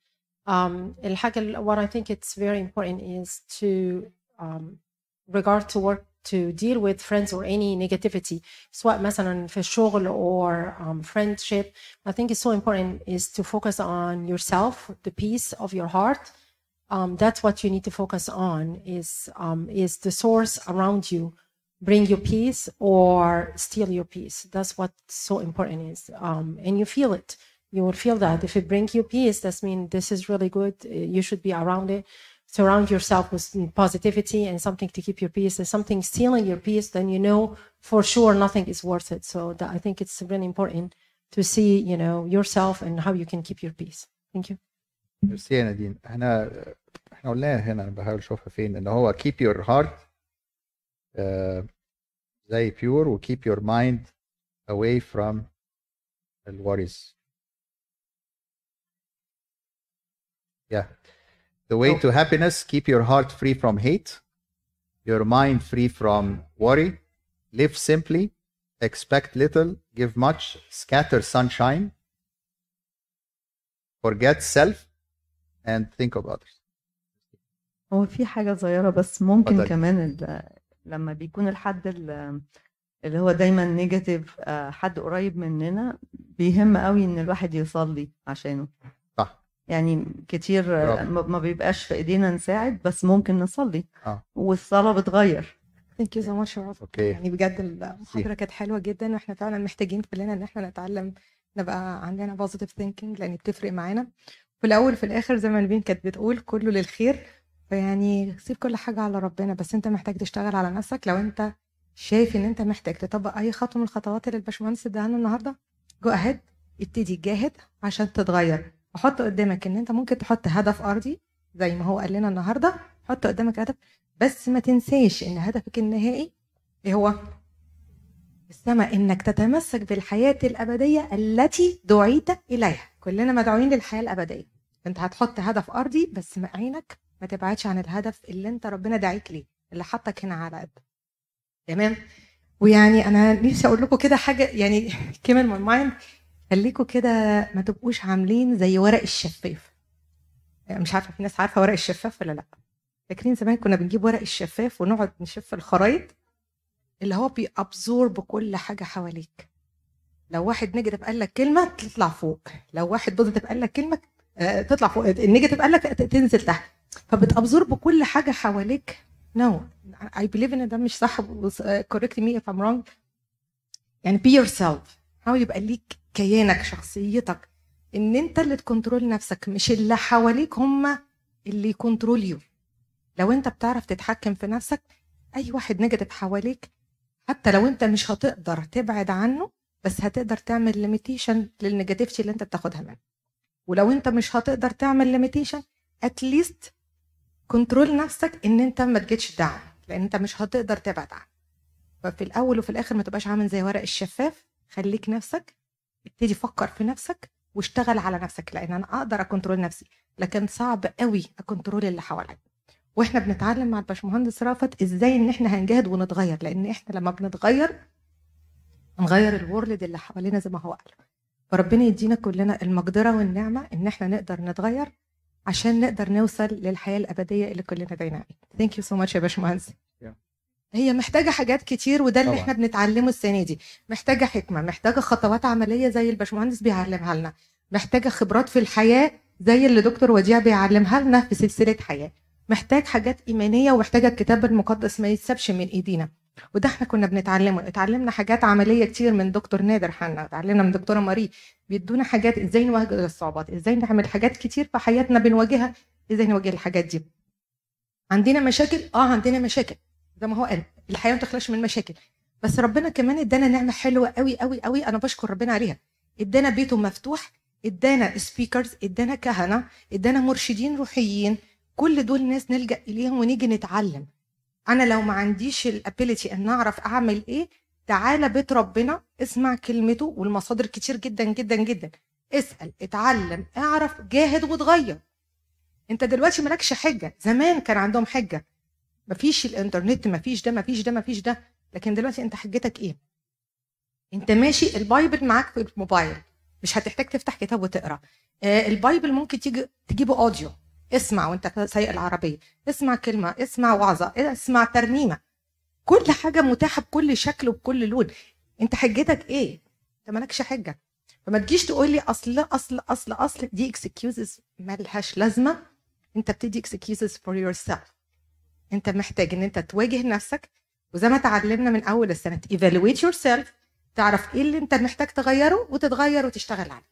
Um, الحاجة ال- what I think it's very important is to um, regard to work to deal with friends or any negativity سواء مثلا في الشغل or um, friendship I think it's so important is to focus on yourself the peace of your heart um, that's what you need to focus on is um, is the source around you bring you peace or steal your peace. That's what so important is um, and you feel it. You will feel that. If it brings you peace that means this is really good. You should be around it. Surround yourself with positivity and something to keep your peace. If something stealing your peace then you know for sure nothing is worth it. So that, i think it's really important to see you know yourself and how you can keep your peace. Thank you ميرسي يا نادين احنا احنا قلناها هنا انا بحاول اشوفها فين ان هو keep your heart آه، زي pure و keep your mind away from the worries yeah the way to happiness keep your heart free from hate your mind free from worry live simply expect little give much scatter sunshine forget self and think of others. هو في حاجة صغيرة بس ممكن. كمان لما بيكون الحد ال- اللي هو دايما نيجاتيف حد قريب مننا بيهم قوي إن الواحد يصلي عشانه. صح. يعني كتير آه،. ما بيبقاش في إيدينا نساعد بس ممكن نصلي. آه. والصلاة بتغير. Thank you so much شرف okay. يعني بجد المحاضرة كانت حلوة جدا وإحنا فعلا محتاجين كلنا إن إحنا نتعلم نبقى عندنا positive thinking لأن بتفرق معانا. في الأول في الآخر زي ما نبين كانت بتقول كله للخير فيعني سيب كل حاجة على ربنا بس أنت محتاج تشتغل على نفسك. لو أنت شايف إن أنت محتاج تطبق أي خطوة من الخطوات اللي الباشمهندس اداها لنا النهاردة go ahead ابتدي جاهد عشان تتغير. وحط قدامك إن أنت ممكن تحط هدف أرضي زي ما هو قال لنا النهارده. حط قدامك هدف بس ما تنساش إن هدفك النهائي إيه هو السماء إنك تتمسك بالحياة الأبدية التي دعيت إليها. كلنا مدعوين للحياة الأبدية. انت هتحط هدف أرضي بس عينك ما تبعدش عن الهدف اللي انت ربنا دعيك ليه اللي حطك هنا على قد. تمام؟ ويعني أنا نفسي أقول لكم كده حاجة يعني كلمه من مايند خليكم كده ما تبقوش عاملين زي ورق الشفاف. مش عارفة في ناس عارفة ورق الشفاف ولا لأ. فاكرين زمان كنا بنجيب ورق الشفاف ونقعد نشف الخرايط؟ اللي هو بي absorb كل حاجة حواليك. لو واحد negative قال لك كلمة تطلع فوق. لو واحد positive قال لك كلمة آه، تطلع فوق. ال negative قال لك تنزل تحت. فبت absorb كل حاجة حواليك. no I believe إن ده مش صح correct me if I'm wrong يعني be yourself حاول يبقى ليك كيانك شخصيتك. إن أنت اللي ت control نفسك. مش اللي حواليك هم اللي ي control you لو أنت بتعرف تتحكم في نفسك أي واحد negative حواليك حتى لو أنت مش هتقدر تبعد عنه بس هتقدر تعمل limitation لل negativity اللي انت بتاخدها منه. ولو انت مش هتقدر تعمل limitation at least control نفسك إن انت ما تجيتش down لأن انت مش هتقدر تبعد عنه. ففي الأول وفي الآخر ما تبقاش عامل زي ورق الشفاف خليك نفسك ابتدي فكر في نفسك واشتغل على نفسك لأن أنا أقدر أ control نفسي لكن صعب قوي أ control اللي حواليا. وإحنا بنتعلم مع الباشمهندس رافت إزاي إن إحنا هنجاهد ونتغير لأن إحنا لما بنتغير نغير ال world اللي حوالينا زي ما هو قال. فربنا يدينا كلنا المقدرة والنعمة إن إحنا نقدر نتغير عشان نقدر نوصل للحياة الأبدية اللي كلنا عليها thank you so much يا باشمهندس. هي محتاجة حاجات كتير وده اللي طبعاً. إحنا بنتعلمه السنة دي. محتاجة حكمة محتاجة خطوات عملية زي الباشمهندس بيعلمها لنا. محتاجة خبرات في الحياة زي اللي دكتور وديع بيعلمها لنا في سلسلة حياة. محتاج حاجات إيمانية ومحتاجة الكتاب المقدس ما يتسابش من إيدينا. وده إحنا كنا بنتعلمه. اتعلمنا حاجات عملية كتير من دكتور نادر حنا. اتعلمنا من دكتورة ماري بيدونا حاجات إزاي نواجه الصعوبات إزاي نعمل حاجات كتير في حياتنا بنواجهها إزاي نواجه الحاجات دي. عندنا مشاكل؟ آه عندنا مشاكل. زي ما هو قال الحياة ما تخلاش من مشاكل. بس ربنا كمان ادانا نعمة حلوة قوي قوي قوي أنا بشكر ربنا عليها. ادانا بيته مفتوح ادانا speakers ادانا كهنة ادانا مرشدين روحيين. كل دول ناس نلجأ إليهم ونيجي نتعلم. أنا لو ما عنديش ال ability إن أعرف أعمل إيه تعالى بيت ربنا اسمع كلمته والمصادر كتير جدا جدا جدا. اسأل اتعلم اعرف جاهد وتغير أنت دلوقتي مالكش حجة. زمان كان عندهم حجة. مفيش الإنترنت مفيش ده مفيش ده مفيش ده. لكن دلوقتي أنت حجتك إيه؟ أنت ماشي ال Bible معاك في الموبايل. مش هتحتاج تفتح كتاب وتقرأ. آه ال Bible ممكن تيجي تجيبه audio اسمع وانت سايق العربية اسمع كلمة اسمع وعظة اسمع ترنيمة. كل حاجة متاحة بكل شكل وبكل لون. انت حجتك إيه؟ انت مالكش حجة. فما تجيش تقول لي اصل اصل اصل اصل دي excuses مالهاش لازمة. انت بتدي excuses for yourself انت محتاج ان انت تواجه نفسك. وزي ما اتعلمنا من أول السنة evaluate yourself تعرف إيه اللي انت محتاج تغيره وتتغير وتشتغل عليه.